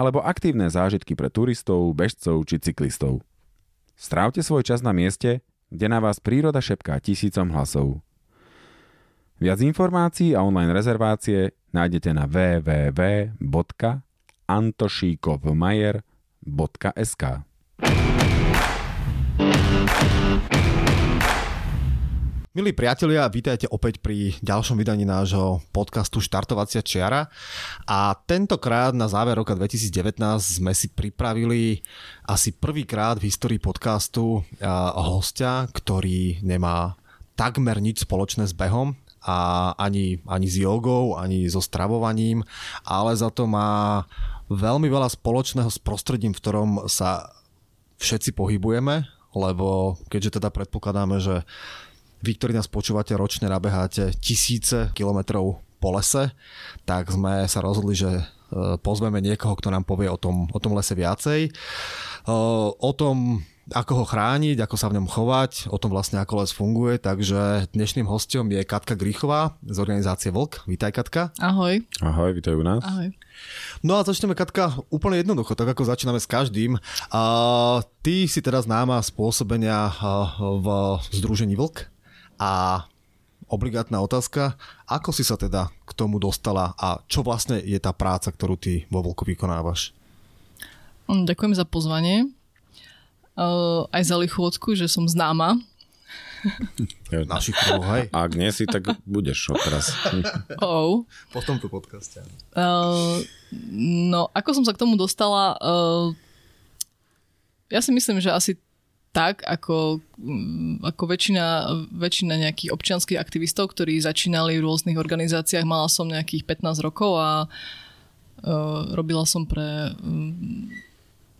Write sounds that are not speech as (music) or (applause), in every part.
alebo aktívne zážitky pre turistov, bežcov či cyklistov. Strávte svoj čas na mieste, kde na vás príroda šepká tisícom hlasov. Viac informácií a online rezervácie nájdete na www.antošíkovmajer.sk Milí priatelia, vítajte opäť pri ďalšom vydaní nášho podcastu Štartovacia čiara. A tentokrát na záver roka 2019 sme si pripravili asi prvýkrát v histórii podcastu hostia, ktorý nemá takmer nič spoločné s behom a ani, ani s jogou, ani so stravovaním, ale za to má veľmi veľa spoločného s prostredím, v ktorom sa všetci pohybujeme, lebo keďže teda predpokladáme, že vy, ktorí nás počúvate, ročne nabeháte tisíce kilometrov po lese, tak sme sa rozhodli, že e, pozveme niekoho, kto nám povie o tom, o tom lese viacej. E, o tom, ako ho chrániť, ako sa v ňom chovať, o tom vlastne ako les funguje, takže dnešným hostom je Katka Gríchová z organizácie Vlk. Vítaj Katka. Ahoj. Ahoj, vítaj u nás. Ahoj. No a začneme Katka úplne jednoducho, tak ako začíname s každým. A ty si teraz známa z pôsobenia v Združení Vlk a obligátna otázka, ako si sa teda k tomu dostala a čo vlastne je tá práca, ktorú ty vo Vlku vykonávaš? Ďakujem za pozvanie uh, aj za lichôcku, že som známa. (laughs) Našich kruhov, hej. Ak nie si, tak budeš odteraz. Oh. (laughs) Po tomto podcaste. Uh, no, ako som sa k tomu dostala, uh, ja si myslím, že asi tak, ako, ako väčšina, väčšina nejakých občianských aktivistov, ktorí začínali v rôznych organizáciách. Mala som nejakých 15 rokov a uh, robila som pre um,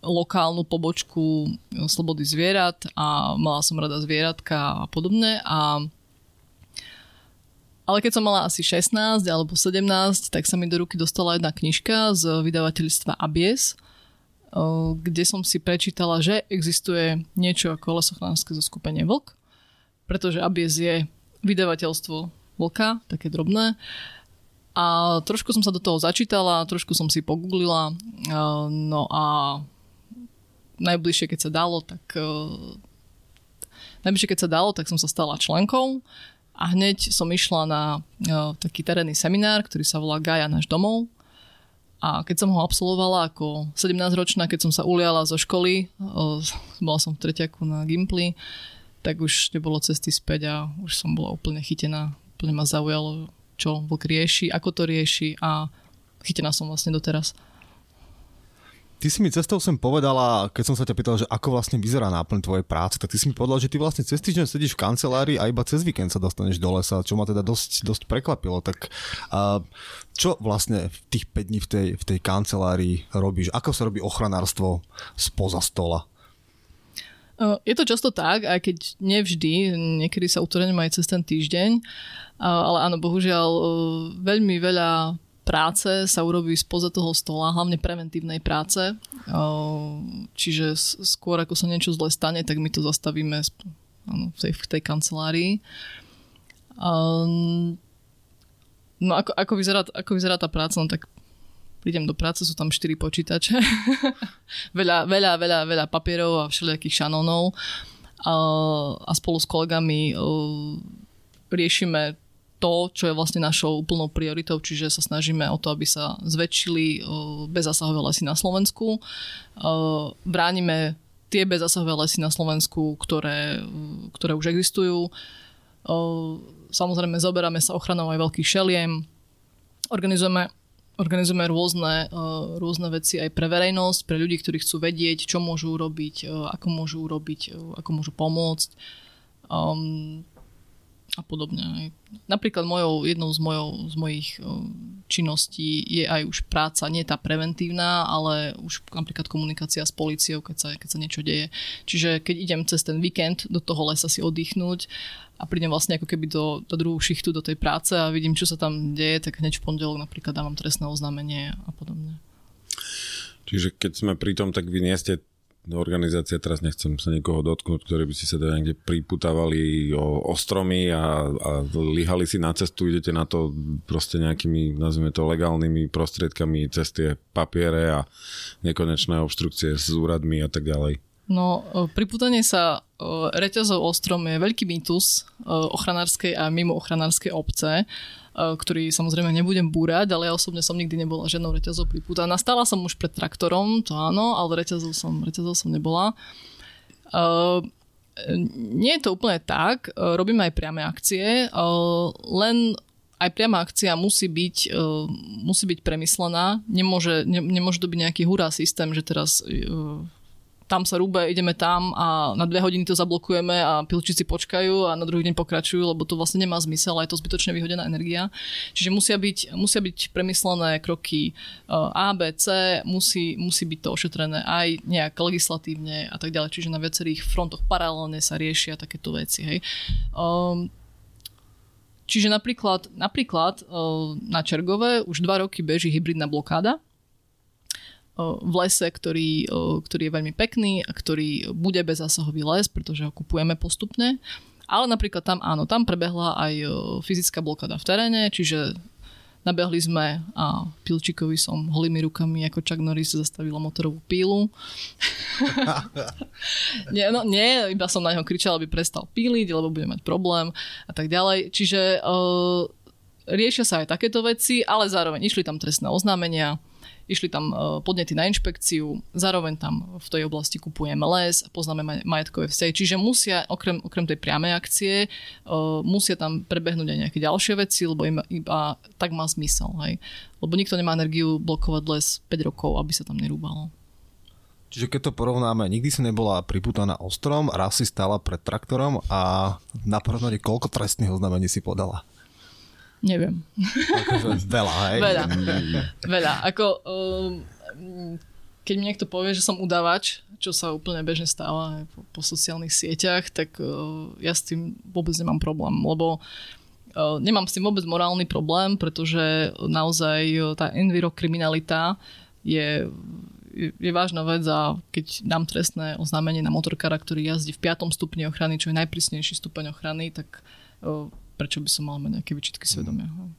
lokálnu pobočku Slobody zvierat a mala som rada zvieratka a podobné a ale keď som mala asi 16 alebo 17, tak sa mi do ruky dostala jedna knižka z vydavateľstva Abies, kde som si prečítala, že existuje niečo ako lesochránske zoskupenie Vlk, pretože Abies je vydavateľstvo Vlka, také drobné. A trošku som sa do toho začítala, trošku som si pogooglila, no a najbližšie, keď sa dalo, tak najbližšie, keď sa dalo, tak som sa stala členkou a hneď som išla na taký terénny seminár, ktorý sa volá Gaja náš domov. A keď som ho absolvovala ako 17-ročná, keď som sa uliala zo školy, bola som v treťaku na Gimply, tak už nebolo cesty späť a už som bola úplne chytená. Úplne ma zaujalo, čo vlk rieši, ako to rieši a chytená som vlastne doteraz. Ty si mi cestou sem povedala, keď som sa ťa pýtal, že ako vlastne vyzerá náplň tvojej práce, tak ty si mi povedal, že ty vlastne cez týždeň sedíš v kancelárii a iba cez víkend sa dostaneš do lesa, čo ma teda dosť, dosť prekvapilo. Tak uh, čo vlastne v tých 5 dní v tej, v tej kancelárii robíš? Ako sa robí ochranárstvo spoza stola? Je to často tak, aj keď nevždy, niekedy sa utorením aj cez ten týždeň, ale áno, bohužiaľ veľmi veľa práce sa urobí spoza toho stola, hlavne preventívnej práce. Čiže skôr ako sa niečo zle stane, tak my to zastavíme v tej, v tej kancelárii. No ako, ako, vyzerá, ako vyzerá tá práca, no tak prídem do práce, sú tam 4 počítače, (laughs) veľa, veľa, veľa, veľa papierov a všelijakých šanónov a spolu s kolegami riešime to, čo je vlastne našou úplnou prioritou, čiže sa snažíme o to, aby sa zväčšili bezzasahové lesy na Slovensku. Bránime tie bezzasahové lesy na Slovensku, ktoré, ktoré už existujú. Samozrejme, zoberáme sa ochranou aj veľkých šeliem. Organizujeme organizujeme rôzne, rôzne veci aj pre verejnosť, pre ľudí, ktorí chcú vedieť, čo môžu urobiť, ako môžu urobiť, ako môžu pomôcť. Um, a podobne. Napríklad mojou, jednou z, mojou, z mojich činností je aj už práca, nie tá preventívna, ale už napríklad komunikácia s policiou, keď sa, keď sa niečo deje. Čiže keď idem cez ten víkend do toho lesa si oddychnúť a prídem vlastne ako keby do, do druhú šichtu, do tej práce a vidím, čo sa tam deje, tak hneď v pondelok napríklad dávam trestné oznámenie a podobne. Čiže keď sme pri tom, tak vy nie ste organizácia, teraz nechcem sa niekoho dotknúť, ktorí by si sa teda niekde priputávali o, o stromy a, a líhali si na cestu, idete na to proste nejakými, nazvime to legálnymi prostriedkami cez tie papiere a nekonečné obštrukcie s úradmi a tak ďalej. No, priputanie sa reťazov o strom je veľký mýtus ochranárskej a mimo ochranárskej obce E, ktorý samozrejme nebudem búrať, ale ja osobne som nikdy nebola žiadnou reťazou pripútaná. Stala som už pred traktorom, to áno, ale reťazou som, reťazou som nebola. Uh, nie je to úplne tak, uh, robíme aj priame akcie, len aj priama akcia musí byť, musí byť premyslená. Nemôže, ne, nemôže to byť nejaký hurá systém, že teraz tam sa rúbe, ideme tam a na dve hodiny to zablokujeme a pilčici počkajú a na druhý deň pokračujú, lebo to vlastne nemá zmysel a je to zbytočne vyhodená energia. Čiže musia byť, musia byť premyslené kroky eh, A, B, C, musí, musí byť to ošetrené aj nejak legislatívne a tak ďalej. Čiže na viacerých frontoch paralelne sa riešia takéto veci. Hej. Um, Čiže napríklad, napríklad eh, na Čergove už dva roky beží hybridná blokáda, v lese, ktorý, ktorý je veľmi pekný a ktorý bude bezásahový les, pretože ho kupujeme postupne. Ale napríklad tam áno, tam prebehla aj fyzická blokáda v teréne, čiže nabehli sme a Pilčíkovi som holými rukami ako Chuck Norris zastavila motorovú pílu. (laughs) nie, no, nie, iba som na neho kričala, aby prestal píliť, lebo bude mať problém a tak ďalej. Čiže uh, riešia sa aj takéto veci, ale zároveň išli tam trestné oznámenia, Išli tam e, podnety na inšpekciu, zároveň tam v tej oblasti kupujeme les, poznáme majetkové vzťahy, čiže musia, okrem, okrem tej priamej akcie, e, musia tam prebehnúť aj nejaké ďalšie veci, lebo iba, iba tak má zmysel. Hej. Lebo nikto nemá energiu blokovať les 5 rokov, aby sa tam nerúbalo. Čiže keď to porovnáme, nikdy si nebola priputaná ostrom, raz si stála pred traktorom a na porovnanie koľko trestných oznámení si podala? Neviem. Akože veľa, hej? Veľa. veľa. Ako, um, keď mi niekto povie, že som udavač, čo sa úplne bežne stáva po, po sociálnych sieťach, tak uh, ja s tým vôbec nemám problém, lebo uh, nemám s tým vôbec morálny problém, pretože naozaj uh, tá envirokriminalita je je, je vážna vec a keď dám trestné oznámenie na motorkára, ktorý jazdí v 5. stupni ochrany, čo je najprísnejší stupeň ochrany, tak uh, prečo by som mal mať nejaké vyčitky svedomia. Mm.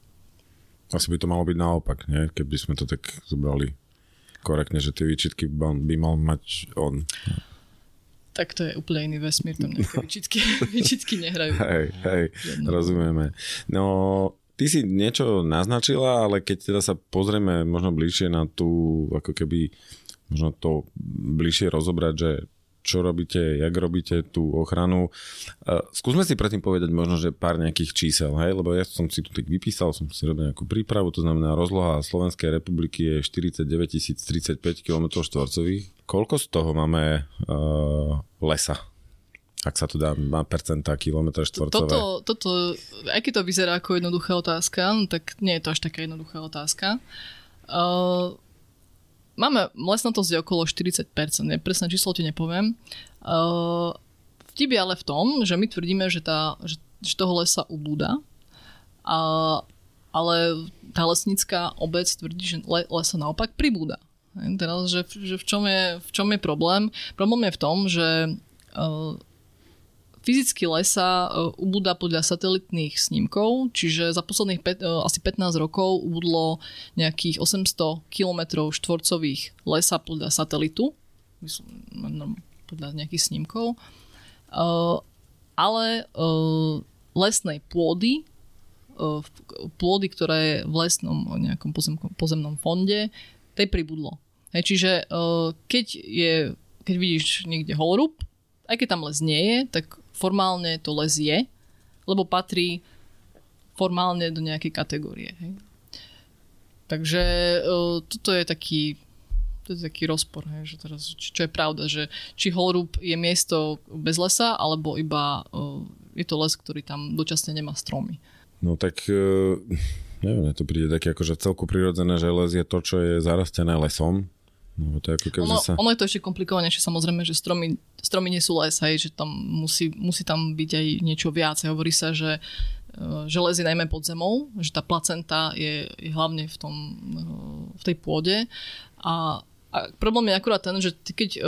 Asi by to malo byť naopak, nie? keby sme to tak zobrali korektne, že tie výčitky by mal mať on. Tak to je úplne iný vesmír, tam nejaké (laughs) výčitky, výčitky nehrajú. Hej, hej, Jedno. rozumieme. No, ty si niečo naznačila, ale keď teda sa pozrieme možno bližšie na tú, ako keby možno to bližšie rozobrať, že čo robíte, jak robíte tú ochranu. Uh, skúsme si predtým povedať možno, že pár nejakých čísel, hej? lebo ja som si tu tak vypísal, som si robil nejakú prípravu, to znamená rozloha Slovenskej republiky je 49 035 km štvorcových. Koľko z toho máme uh, lesa? Ak sa tu dá má percentá kilometr štvorcové. Toto, toto, aj keď to vyzerá ako jednoduchá otázka, no tak nie je to až taká jednoduchá otázka. Uh, Máme lesnatosť je okolo 40%, ne, presné číslo ti nepoviem. Uh, vtip je ale v tom, že my tvrdíme, že, tá, že, že toho lesa ubúda. A ale tá lesnícká obec tvrdí, že le, lesa naopak pribúda. Teraz, že, že v, čom je, v čom je problém? Problém je v tom, že uh, fyzicky lesa uh, ubúda podľa satelitných snímkov, čiže za posledných pet, uh, asi 15 rokov ubudlo nejakých 800 km štvorcových lesa podľa satelitu, no, podľa nejakých snímkov. Uh, ale lesnej pôdy, pôdy, ktoré je v lesnom nejakom pozemnom fonde, tej pribudlo. Hej, čiže keď, je, keď vidíš niekde holorúb, aj keď tam les nie je, tak formálne to les je, lebo patrí formálne do nejakej kategórie. Hej. Takže uh, toto je taký to je taký rozpor, hej, že teraz, čo je pravda, že či holorúb je miesto bez lesa, alebo iba uh, je to les, ktorý tam dočasne nemá stromy. No tak uh, neviem, to príde také akože celku prirodzené, že les je to, čo je zarastené lesom. No, to je ako keby ono, sa... ono je to ešte komplikovanejšie, samozrejme, že stromy, stromy nie sú les, hej, že tam musí, musí tam byť aj niečo viac. Hovorí sa, že, e, že les je najmä pod zemou, že tá placenta je, je hlavne v, tom, e, v tej pôde. A, a problém je akurát ten, že ty keď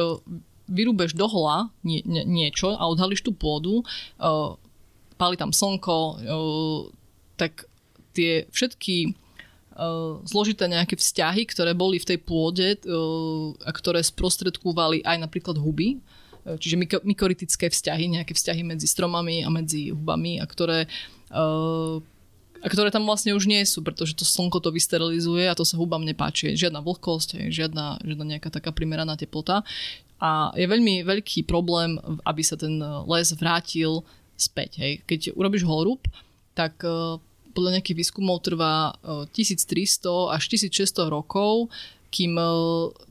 vyrúbeš do hola nie, nie, niečo a odhalíš tú pôdu, páli tam slnko, tak tie všetky zložité nejaké vzťahy, ktoré boli v tej pôde uh, a ktoré sprostredkúvali aj napríklad huby, uh, čiže myko, mykoritické vzťahy, nejaké vzťahy medzi stromami a medzi hubami a ktoré a ktoré tam vlastne už nie sú, pretože to slnko to vysterilizuje a to sa hubám nepáči. Žiadna vlhkosť, žiadna, žiadna nejaká taká primeraná teplota. A je veľmi veľký problém, aby sa ten les vrátil späť. Hej. Keď urobíš holorúb, tak podľa nejakých výskumov trvá 1300 až 1600 rokov, kým, e,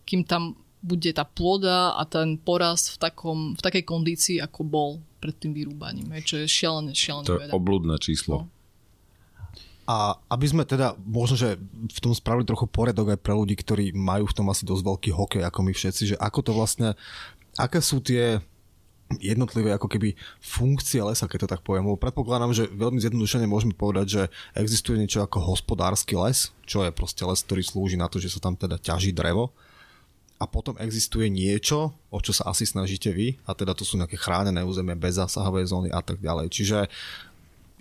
kým tam bude tá pôda a ten porast v, takom, v takej kondícii, ako bol pred tým vyrúbaním. Čo je šialené, šialené. To je veda. obludné číslo. No. A aby sme teda možno, že v tom spravili trochu poriadok aj pre ľudí, ktorí majú v tom asi dosť veľký hokej, ako my všetci, že ako to vlastne, aké sú tie jednotlivé ako keby funkcie lesa, keď to tak poviem. Lebo predpokladám, že veľmi zjednodušene môžeme povedať, že existuje niečo ako hospodársky les, čo je proste les, ktorý slúži na to, že sa tam teda ťaží drevo. A potom existuje niečo, o čo sa asi snažíte vy, a teda to sú nejaké chránené územie, bezzásahové zóny a tak ďalej. Čiže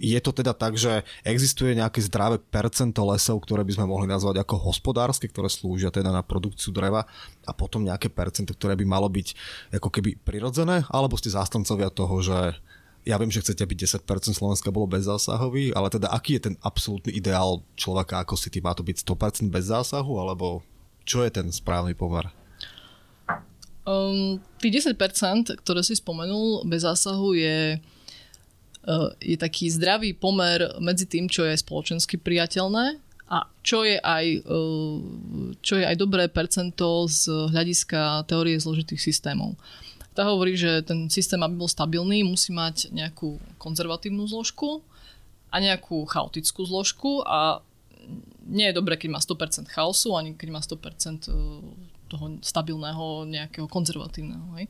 je to teda tak, že existuje nejaké zdravé percento lesov, ktoré by sme mohli nazvať ako hospodárske, ktoré slúžia teda na produkciu dreva a potom nejaké percento, ktoré by malo byť ako keby prirodzené, alebo ste zástancovia toho, že ja viem, že chcete, aby 10% Slovenska bolo bezzásahový, ale teda aký je ten absolútny ideál človeka, ako si ty má to byť 100% bez zásahu, alebo čo je ten správny pomer? Um, tých 10%, ktoré si spomenul, bez zásahu je je taký zdravý pomer medzi tým, čo je spoločensky priateľné a čo je aj, eh, čo je aj dobré percento z hľadiska teórie zložitých systémov. Tá hovorí, že ten systém, aby bol stabilný, musí mať nejakú konzervatívnu zložku a nejakú chaotickú zložku a nie je dobré, keď má 100% chaosu, ani keď má 100% eh, toho stabilného nejakého konzervatívneho. Hej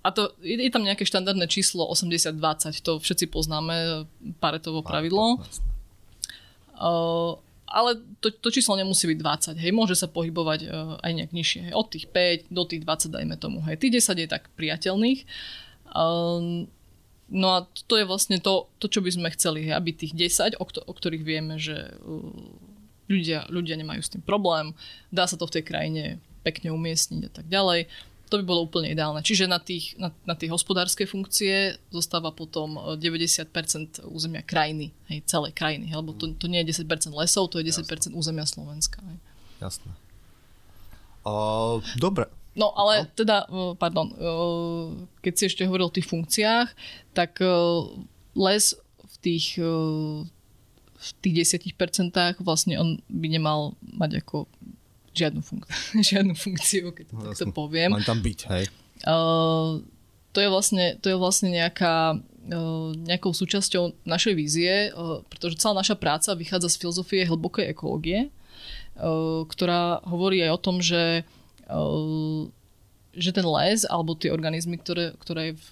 a to, je, je tam nejaké štandardné číslo 80-20, to všetci poznáme, Paretovo pravidlo. Uh, ale to, to číslo nemusí byť 20, hej, môže sa pohybovať uh, aj nejak nižšie, hej, od tých 5 do tých 20 dajme tomu, hej, tých 10 je tak priateľných. Uh, no a to je vlastne to, to čo by sme chceli, hej, aby tých 10, o, o ktorých vieme, že uh, ľudia, ľudia nemajú s tým problém, dá sa to v tej krajine pekne umiestniť a tak ďalej, to by bolo úplne ideálne. Čiže na, tých, na, na tie hospodárske funkcie zostáva potom 90% e, územia krajiny, hej, celej krajiny, lebo to, to nie je 10% lesov, to je 10% Jasne. územia Slovenska. Hej. Jasné. Uh, dobre. No ale no. teda, e, pardon, e, keď si ešte hovoril o tých funkciách, tak les v tých, v tých 10% vlastne on by nemal mať ako žiadnu, funk- (laughs) žiadnu funkciu, keď to no, takto poviem. Len tam byť, hej. Uh, to je vlastne, to je vlastne nejaká, uh, nejakou súčasťou našej vízie, uh, pretože celá naša práca vychádza z filozofie hlbokej ekológie, uh, ktorá hovorí aj o tom, že, uh, že ten les alebo tie organizmy, ktoré, ktoré v,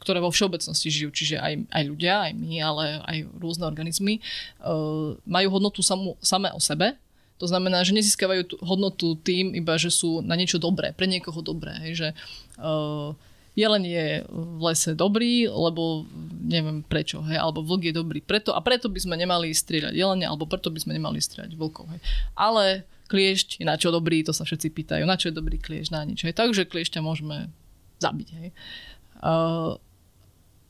ktoré vo všeobecnosti žijú, čiže aj, aj ľudia, aj my, ale aj rôzne organizmy, uh, majú hodnotu samú, samé o sebe. To znamená, že nezískavajú tú hodnotu tým, iba že sú na niečo dobré, pre niekoho dobré. Hej, že uh, jelen je v lese dobrý, lebo neviem prečo, hej, alebo vlk je dobrý preto a preto by sme nemali strieľať jelene, alebo preto by sme nemali strieľať vlkov. Hej. Ale kliešť je na čo dobrý, to sa všetci pýtajú, na čo je dobrý kliešť, na nič. Hej. Takže kliešťa môžeme zabiť. Hej. Uh,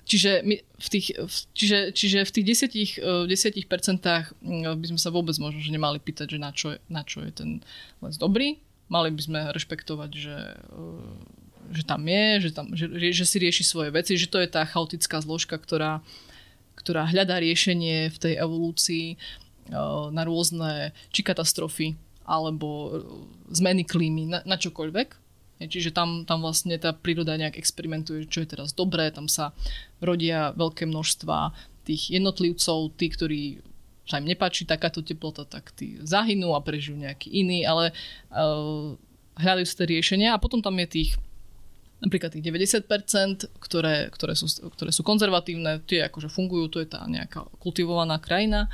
Čiže, my v tých, čiže, čiže v tých 10, 10% by sme sa vôbec možno že nemali pýtať, že na čo, je, na čo je ten les dobrý. Mali by sme rešpektovať, že že tam je, že, tam, že, že si rieši svoje veci, že to je tá chaotická zložka, ktorá, ktorá hľadá riešenie v tej evolúcii e, na rôzne či katastrofy alebo e, zmeny klímy, na, na čokoľvek. Čiže tam, tam vlastne tá príroda nejak experimentuje, čo je teraz dobré, tam sa rodia veľké množstva tých jednotlivcov, tí, ktorí sa im nepáči takáto teplota, tak tí zahynú a prežijú nejaký iný, ale uh, hľadajú si tie riešenia. A potom tam je tých napríklad tých 90%, ktoré, ktoré, sú, ktoré sú konzervatívne, tie akože fungujú, to je tá nejaká kultivovaná krajina.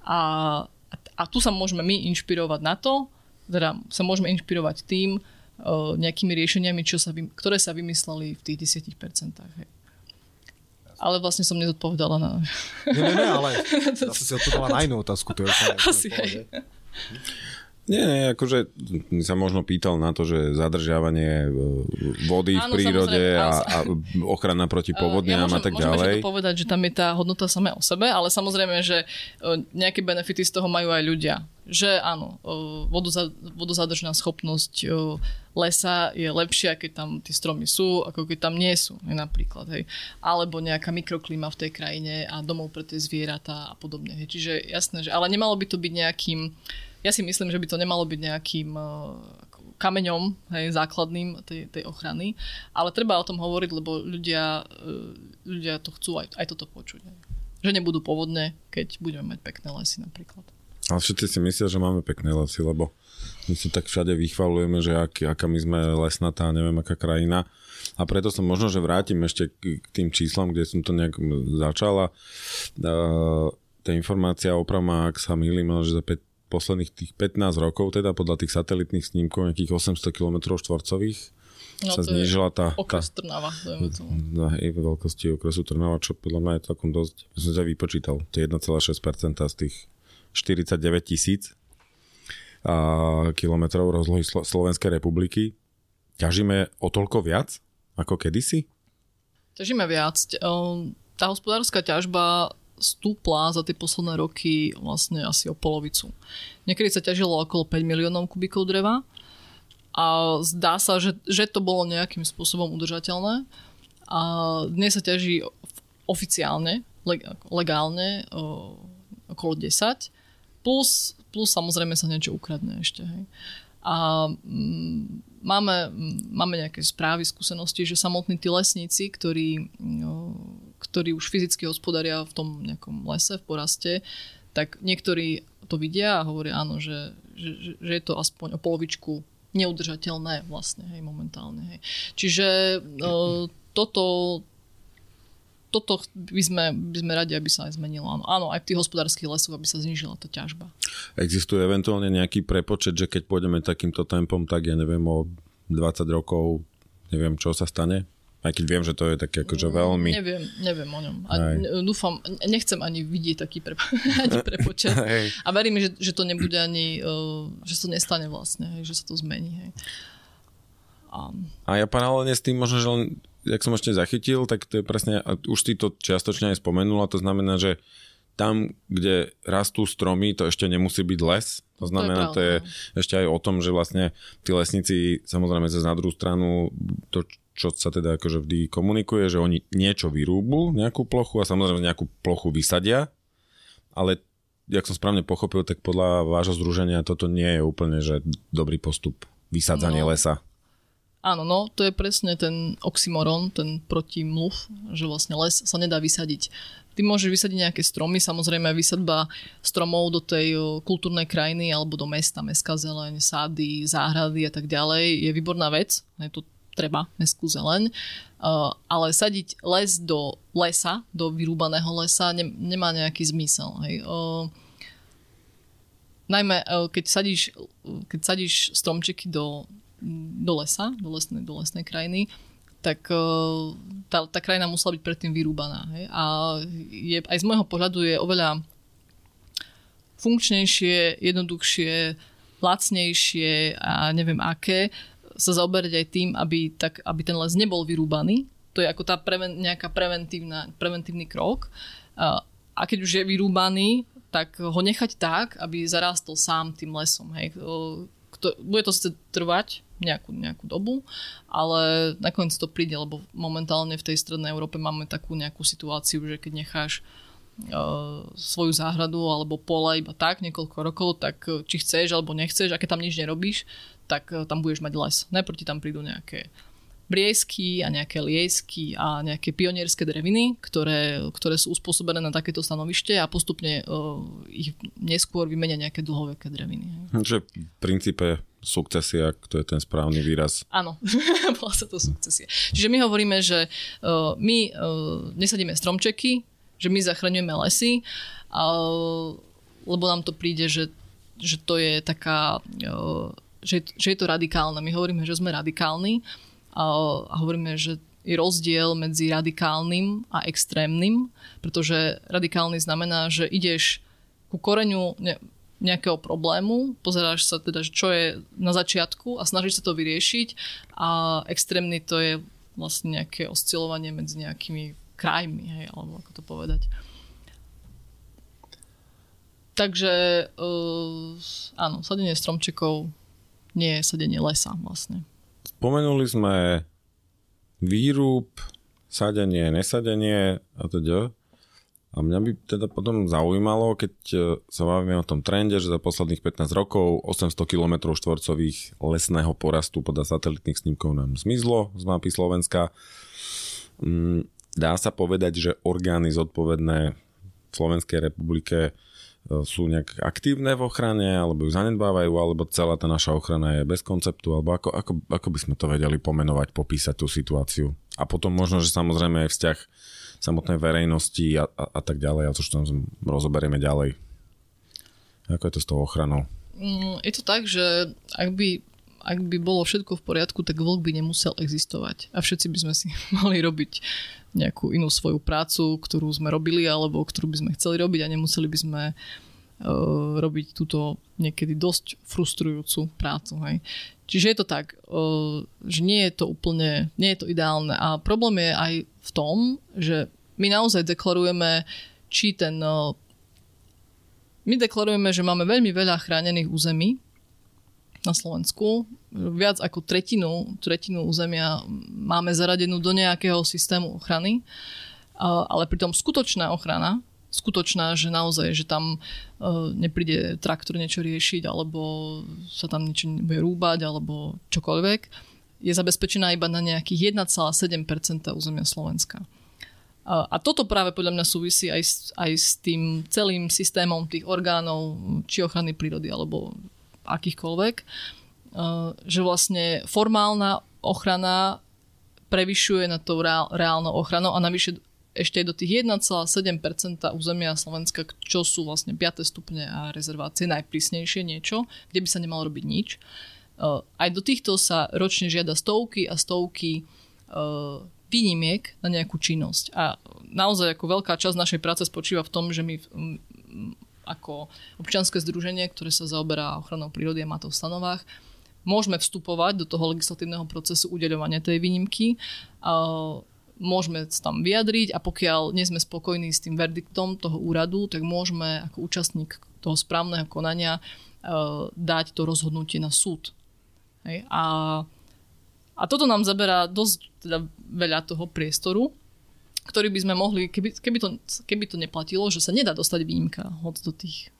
A, a tu sa môžeme my inšpirovať na to, teda sa môžeme inšpirovať tým nejakými riešeniami, čo sa, ktoré sa vymysleli v tých 10%. Hej. Ale vlastne som nezodpovedala na... Nie, nie, nie, ale (laughs) zase si odpovedala na inú otázku. To je Asi, hej. Nie, nie, akože sa možno pýtal na to, že zadržiavanie e, vody Áno, v prírode a, a ochrana proti povodniam ja môžem, a tak ďalej. Môžeme povedať, že tam je tá hodnota samé o sebe, ale samozrejme, že e, nejaké benefity z toho majú aj ľudia. Že áno, e, vodozadržná schopnosť lesa je lepšia, keď tam tie stromy sú, ako keď tam nie sú, napríklad. Hej. Alebo nejaká mikroklíma v tej krajine a domov pre tie zvieratá a podobne. Hej. Čiže jasné, že, ale nemalo by to byť nejakým ja si myslím, že by to nemalo byť nejakým eh, kameňom hej, základným tej, tej ochrany, ale treba o tom hovoriť, lebo ľudia, eh, ľudia to chcú aj, aj toto počuť. Hej. Že nebudú povodne, keď budeme mať pekné lesy napríklad. Ale všetci si myslia, že máme pekné lesy, lebo my si tak všade vychvalujeme, že ak, aká my sme lesnatá, neviem aká krajina. A preto som možno, že vrátim ešte k, tým číslam, kde som to nejak začala. Uh, tá informácia opravma, ak sa milím, že za 5 posledných tých 15 rokov, teda podľa tých satelitných snímkov, nejakých 800 km štvorcových, no, sa znížila tá... Okres tá, Trnava, Na hej, veľkosti okresu Trnava, čo podľa mňa je takom dosť... Ja som sa vypočítal, to je 1,6% z tých 49 tisíc kilometrov rozlohy Slo- Slovenskej republiky. Ťažíme o toľko viac ako kedysi? Ťažíme viac. Tá hospodárska ťažba stúpla za tie posledné roky vlastne asi o polovicu. Niekedy sa ťažilo okolo 5 miliónov kubíkov dreva a zdá sa, že, že to bolo nejakým spôsobom udržateľné. A dnes sa ťaží oficiálne, legálne okolo 10, plus, plus samozrejme sa niečo ukradne ešte. Hej. A mm, máme, máme nejaké správy, skúsenosti, že samotní tí lesníci, ktorí, no, ktorí už fyzicky hospodária v tom nejakom lese, v poraste, tak niektorí to vidia a hovoria áno, že, že, že je to aspoň o polovičku neudržateľné vlastne, hej, momentálne. Hej. Čiže uh, toto, toto by sme, by sme radi, aby sa aj zmenilo. Áno, áno, aj v tých hospodárskych lesoch, aby sa znižila tá ťažba. Existuje eventuálne nejaký prepočet, že keď pôjdeme takýmto tempom, tak ja neviem, o 20 rokov, neviem, čo sa stane? Aj keď viem, že to je také akože mm, veľmi... Neviem, neviem o ňom. A dúfam, nechcem ani vidieť taký pre, (laughs) ani prepočet. (laughs) Hej. A verím, že, že to nebude ani, uh, že sa to nestane vlastne, hej, že sa to zmení. Hej. A... a ja paralelne s tým možno, že len, jak som ešte zachytil, tak to je presne, a už ty to čiastočne aj spomenula, to znamená, že tam, kde rastú stromy, to ešte nemusí byť les. To znamená, to je, to je ešte aj o tom, že vlastne tí lesníci, samozrejme cez na druhú stranu, to, čo sa teda akože vždy komunikuje, že oni niečo vyrúbu, nejakú plochu a samozrejme nejakú plochu vysadia, ale jak som správne pochopil, tak podľa vášho združenia toto nie je úplne že dobrý postup vysadzanie no. lesa. Áno, no, to je presne ten oxymoron, ten protimluv, že vlastne les sa nedá vysadiť. Ty môžeš vysadiť nejaké stromy, samozrejme vysadba stromov do tej kultúrnej krajiny alebo do mesta, mestská zeleň, sády, záhrady a tak ďalej je výborná vec. Je to treba mestskú zeleň, uh, ale sadiť les do lesa, do vyrúbaného lesa ne, nemá nejaký zmysel. Hej. Uh, najmä uh, keď sadíš, keď sadíš stromčeky do, do lesa, do lesnej, do lesnej krajiny, tak tá, tá krajina musela byť predtým vyrúbaná. Hej. A je, aj z môjho pohľadu je oveľa funkčnejšie, jednoduchšie, lacnejšie a neviem aké sa zaoberať aj tým, aby, tak, aby ten les nebol vyrúbaný. To je ako tá preven, nejaká preventívny krok. A, keď už je vyrúbaný, tak ho nechať tak, aby zarástol sám tým lesom. Hej. Kto, bude to sice trvať nejakú, nejakú dobu, ale nakoniec to príde, lebo momentálne v tej strednej Európe máme takú nejakú situáciu, že keď necháš svoju záhradu alebo pole iba tak niekoľko rokov, tak či chceš alebo nechceš a keď tam nič nerobíš, tak eh, tam budeš mať les. Najprv ti tam prídu nejaké briesky a nejaké liesky a nejaké pionierské dreviny, ktoré, ktoré sú uspôsobené na takéto stanovište a postupne uh, ich neskôr vymenia nejaké dlhoveké dreviny. Čiže v princípe sukcesia, to je ten správny výraz. Áno, (laughs) bola sa to sukcesia. Čiže my hovoríme, že uh, my uh, nesadíme stromčeky, že my zachraňujeme lesy, lebo nám to príde, že, že to je taká uh, že, že je to radikálne. My hovoríme, že sme radikálni a hovoríme, že je rozdiel medzi radikálnym a extrémnym, pretože radikálny znamená, že ideš ku koreňu nejakého problému, pozeráš sa teda, čo je na začiatku a snažíš sa to vyriešiť a extrémny to je vlastne nejaké oscilovanie medzi nejakými krajmi, hej, alebo ako to povedať. Takže uh, áno, sadenie stromčekov nie je sadenie lesa vlastne. Spomenuli sme výrub, sadenie, nesadenie a teda. A mňa by teda potom zaujímalo, keď e, sa bavíme o tom trende, že za posledných 15 rokov 800 km štvorcových lesného porastu podľa satelitných snímkov nám zmizlo z mapy Slovenska. Mm, dá sa povedať, že orgány zodpovedné v Slovenskej republike E, sú nejak aktívne v ochrane, alebo ju zanedbávajú, alebo celá tá naša ochrana je bez konceptu, alebo ako, ako, ako by sme to vedeli pomenovať, popísať tú situáciu. A potom možno, že samozrejme aj vzťah samotnej verejnosti a, a, a tak ďalej, a to, čo tam rozoberieme ďalej. Ako je to s tou ochranou? Mm, je to tak, že ak by, ak by bolo všetko v poriadku, tak vlk by nemusel existovať. A všetci by sme si (laughs) mali robiť nejakú inú svoju prácu, ktorú sme robili alebo ktorú by sme chceli robiť a nemuseli by sme uh, robiť túto niekedy dosť frustrujúcu prácu. Hej. Čiže je to tak, uh, že nie je to úplne, nie je to ideálne a problém je aj v tom, že my naozaj deklarujeme, či ten uh, my deklarujeme, že máme veľmi veľa chránených území, na Slovensku. Viac ako tretinu, tretinu územia máme zaradenú do nejakého systému ochrany, ale pritom skutočná ochrana, skutočná, že naozaj, že tam e, nepríde traktor niečo riešiť, alebo sa tam niečo nebude rúbať, alebo čokoľvek, je zabezpečená iba na nejakých 1,7% územia Slovenska. A toto práve podľa mňa súvisí aj s, aj s tým celým systémom tých orgánov, či ochrany prírody, alebo akýchkoľvek, eh, že vlastne formálna ochrana prevyšuje na tou reálnou ochranou a navyše ešte do tých 1,7% územia Slovenska, čo sú vlastne 5. stupne a rezervácie, najprísnejšie niečo, kde by sa nemalo robiť nič. Eh, aj do týchto sa ročne žiada stovky a stovky eh, výnimiek na nejakú činnosť. A naozaj ako veľká časť našej práce spočíva v tom, že my ako občianske združenie, ktoré sa zaoberá ochranou prírody a má to v stanovách, môžeme vstupovať do toho legislatívneho procesu udeľovania tej výnimky. Môžeme sa tam vyjadriť a pokiaľ nie sme spokojní s tým verdiktom toho úradu, tak môžeme ako účastník toho správneho konania e, dať to rozhodnutie na súd. Hej. A, a toto nám zaberá dosť teda veľa toho priestoru, ktorý by sme mohli, keby, keby, to, keby to neplatilo, že sa nedá dostať výnimka hoď do tých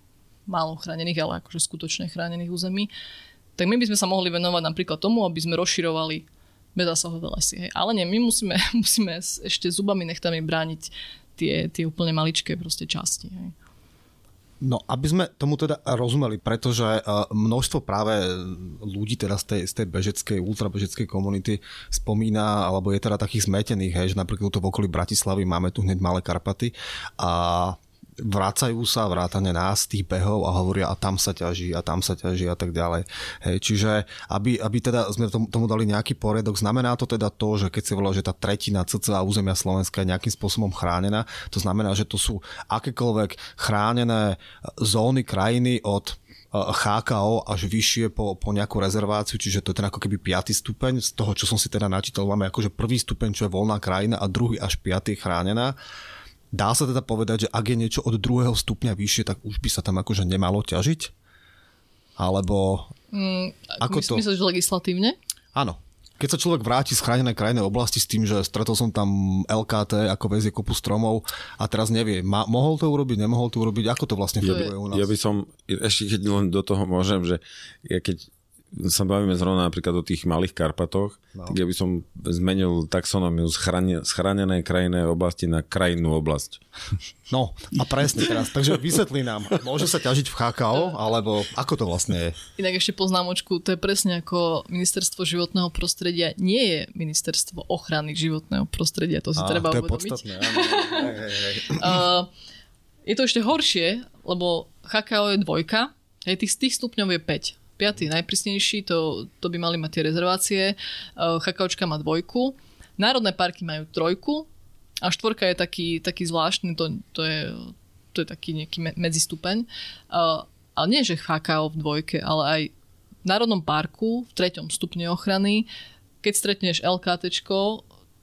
málo chránených, ale akože skutočne chránených území, tak my by sme sa mohli venovať napríklad tomu, aby sme rozširovali bezzásahové lesy. Hej. Ale nie, my musíme, (laughs) musíme ešte zubami nechtami brániť tie, tie úplne maličké proste časti. Hej. No, aby sme tomu teda rozumeli, pretože uh, množstvo práve ľudí teda z tej, z tej bežeckej, ultrabežeckej komunity spomína, alebo je teda takých zmetených, hej, že napríklad tu v okolí Bratislavy máme tu hneď Malé Karpaty a vracajú sa vrátane nás tých behov a hovoria a tam sa ťaží a tam sa ťaží a tak ďalej. Hej, čiže aby, aby teda sme tomu, tomu dali nejaký poriadok, znamená to teda to, že keď si volá, že tá tretina cca územia Slovenska je nejakým spôsobom chránená, to znamená, že to sú akékoľvek chránené zóny krajiny od HKO až vyššie po, po nejakú rezerváciu, čiže to je ten ako keby 5. stupeň, z toho, čo som si teda načítal, máme akože prvý stupeň, čo je voľná krajina a druhý až 5. chránená. Dá sa teda povedať, že ak je niečo od druhého stupňa vyššie, tak už by sa tam akože nemalo ťažiť? Alebo... Mm, ako to? Myslíš legislatívne? Áno. Keď sa človek vráti z chránenej krajnej oblasti s tým, že stretol som tam LKT, ako vezie kopu stromov a teraz nevie, ma, mohol to urobiť, nemohol to urobiť, ako to vlastne funguje u nás? Ja by som, ešte keď len do toho môžem, že ja keď sa bavíme zrovna napríklad o tých malých Karpatoch, no. tak ja by som zmenil taxonómiu z, z chránenej oblasti na krajinnú oblasť. No a presne teraz, takže vysvetlí nám, môže sa ťažiť v HKO, alebo ako to vlastne je? Inak ešte poznámočku, to je presne ako ministerstvo životného prostredia nie je ministerstvo ochrany životného prostredia, to si a, treba to uvedomiť. Je podstatné, áno. hej, hej, hej. (laughs) Uh, je to ešte horšie, lebo HKO je dvojka, hej, tých, tých stupňov je 5 piatý najprísnejší, to, to by mali mať tie rezervácie. Chakaočka má dvojku. Národné parky majú trojku a štvorka je taký, taký zvláštny, to, to, je, to je taký nejaký medzistupeň. Ale nie, že HKO v dvojke, ale aj v Národnom parku v treťom stupne ochrany, keď stretneš LKT,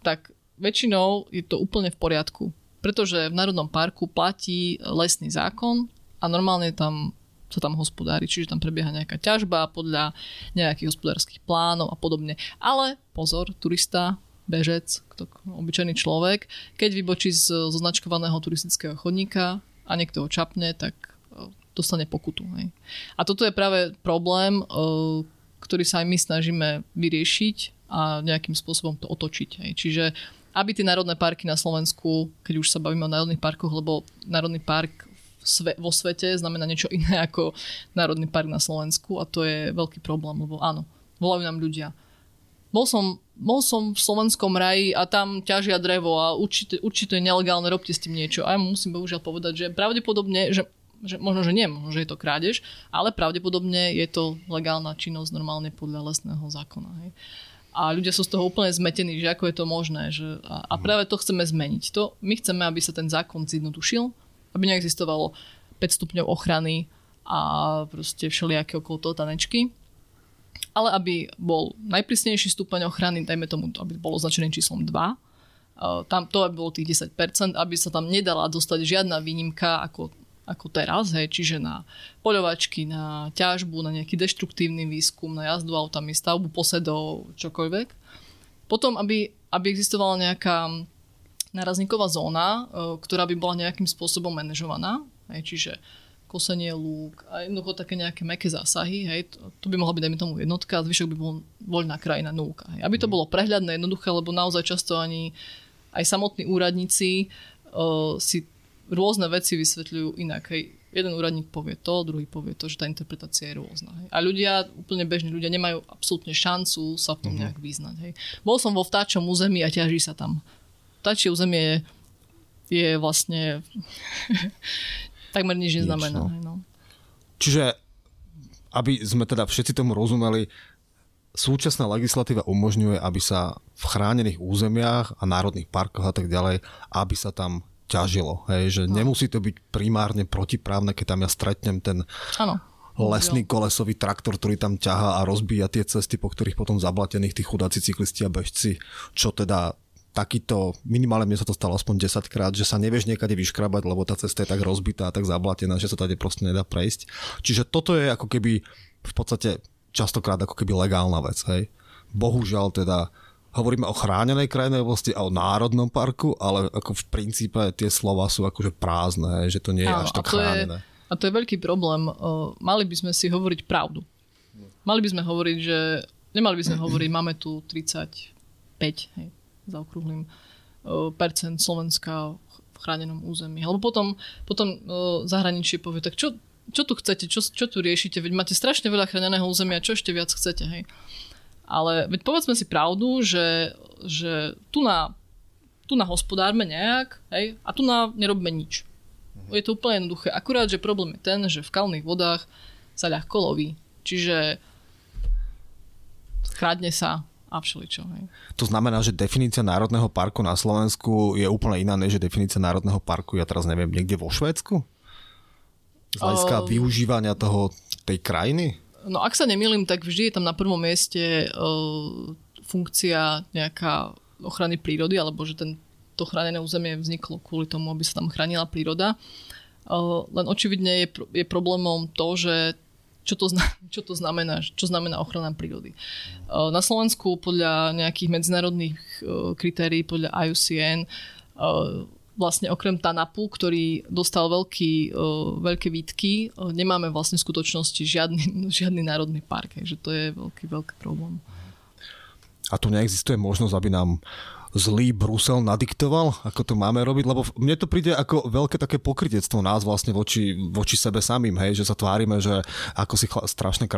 tak väčšinou je to úplne v poriadku. Pretože v Národnom parku platí lesný zákon a normálne tam sa tam hospodári, čiže tam prebieha nejaká ťažba podľa nejakých hospodárskych plánov a podobne. Ale pozor, turista, bežec, kto, obyčajný človek, keď vybočí z, zo značkovaného turistického chodníka a niekto ho čapne, tak e, dostane pokutu. Hej. A toto je práve problém, e, ktorý sa aj my snažíme vyriešiť a nejakým spôsobom to otočiť. Hej. Čiže aby tie národné parky na Slovensku, keď už sa bavíme o národných parkoch, lebo národný park sve, vo svete znamená niečo iné (laughs) ako Národný park na Slovensku a to je veľký problém, lebo áno, volajú nám ľudia. Bol som, bol som v slovenskom raji a tam ťažia drevo a určite, určite je nelegálne, robte s tým niečo. A ja musím bohužiaľ povedať, že pravdepodobne, že, že možno, že nie, možno, že je to krádež, ale pravdepodobne je to legálna činnosť normálne podľa lesného zákona. Hej. A ľudia sú z toho úplne zmetení, že ako je to možné. Že, a, a práve to chceme zmeniť. To, my chceme, aby sa ten zákon zjednodušil, aby neexistovalo 5 stupňov ochrany a proste všelijaké okolo toho tanečky. Ale aby bol najprísnejší stupeň ochrany, dajme tomu, aby bol označený číslom 2, tam to aby bolo tých 10%, aby sa tam nedala dostať žiadna výnimka ako, ako teraz, hej, čiže na poľovačky, na ťažbu, na nejaký deštruktívny výskum, na jazdu autami, stavbu posedov, čokoľvek. Potom, aby, aby existovala nejaká nárazníková zóna, e, ktorá by bola nejakým spôsobom manažovaná, hej, čiže kosenie lúk a jednoducho také nejaké meké zásahy, hej, to, to by mohla byť, dajme tomu, jednotka a zvyšok by bol voľná krajina núka. Hej. Aby to mhm. bolo prehľadné, jednoduché, lebo naozaj často ani aj samotní úradníci uh, si rôzne veci vysvetľujú inak. Hej. Jeden úradník povie to, druhý povie to, že tá interpretácia je rôzna. Hej. A ľudia, úplne bežní ľudia, nemajú absolútne šancu sa v tom mm-hmm. nejak vyznať. Hej. Bol som vo vtáčom území a ťaží sa tam vtáčie územie je, vlastne takmer nič neznamená. Nič, no. Čiže, aby sme teda všetci tomu rozumeli, súčasná legislatíva umožňuje, aby sa v chránených územiach a národných parkoch a tak ďalej, aby sa tam ťažilo. Hej, že no. nemusí to byť primárne protiprávne, keď tam ja stretnem ten ano. lesný kolesový traktor, ktorý tam ťaha a rozbíja tie cesty, po ktorých potom zablatených tí chudáci cyklisti a bežci, čo teda takýto, minimálne mne sa to stalo aspoň 10 krát, že sa nevieš niekade vyškrabať, lebo tá cesta je tak rozbitá, tak zablatená, že sa tady proste nedá prejsť. Čiže toto je ako keby v podstate častokrát ako keby legálna vec, hej. Bohužiaľ teda hovoríme o chránenej krajnej oblasti a o národnom parku, ale ako v princípe tie slova sú akože prázdne, hej, že to nie je Áno, až tak a chránené. Je, a to je veľký problém. Mali by sme si hovoriť pravdu. Mali by sme hovoriť, že nemali by sme (clears throat) hovoriť, máme tu 35 hej, zaokrúhlim, percent Slovenska v chránenom území. Lebo potom, potom uh, zahraničie povie, tak čo, čo tu chcete, čo, čo tu riešite, veď máte strašne veľa chráneného územia, čo ešte viac chcete, hej. Ale veď povedzme si pravdu, že, že tu na, tu na hospodárme nejak, hej, a tu na nerobme nič. Je to úplne jednoduché. Akurát, že problém je ten, že v kalných vodách sa ľahko loví. Čiže chradne sa a všeličo. Hej. To znamená, že definícia Národného parku na Slovensku je úplne iná, než definícia Národného parku, ja teraz neviem, niekde vo Švédsku? Z hľadiska uh, využívania toho, tej krajiny? No ak sa nemýlim, tak vždy je tam na prvom mieste uh, funkcia nejaká ochrany prírody, alebo že ten, to chránené územie vzniklo kvôli tomu, aby sa tam chránila príroda. Uh, len očividne je, je problémom to, že čo to, zna, (laughs) čo to znamená, čo znamená ochrana prírody. Na Slovensku podľa nejakých medzinárodných kritérií, podľa IUCN, vlastne okrem TANAPu, ktorý dostal veľký, veľké výtky, nemáme vlastne v skutočnosti žiadny, (laughs) žiadny národný park. Takže to je veľký, veľký problém. A tu neexistuje možnosť, aby nám zlý Brusel nadiktoval, ako to máme robiť, lebo mne to príde ako veľké také pokrytectvo nás vlastne voči, voči sebe samým, hej, že sa tvárime, že ako si chla, strašne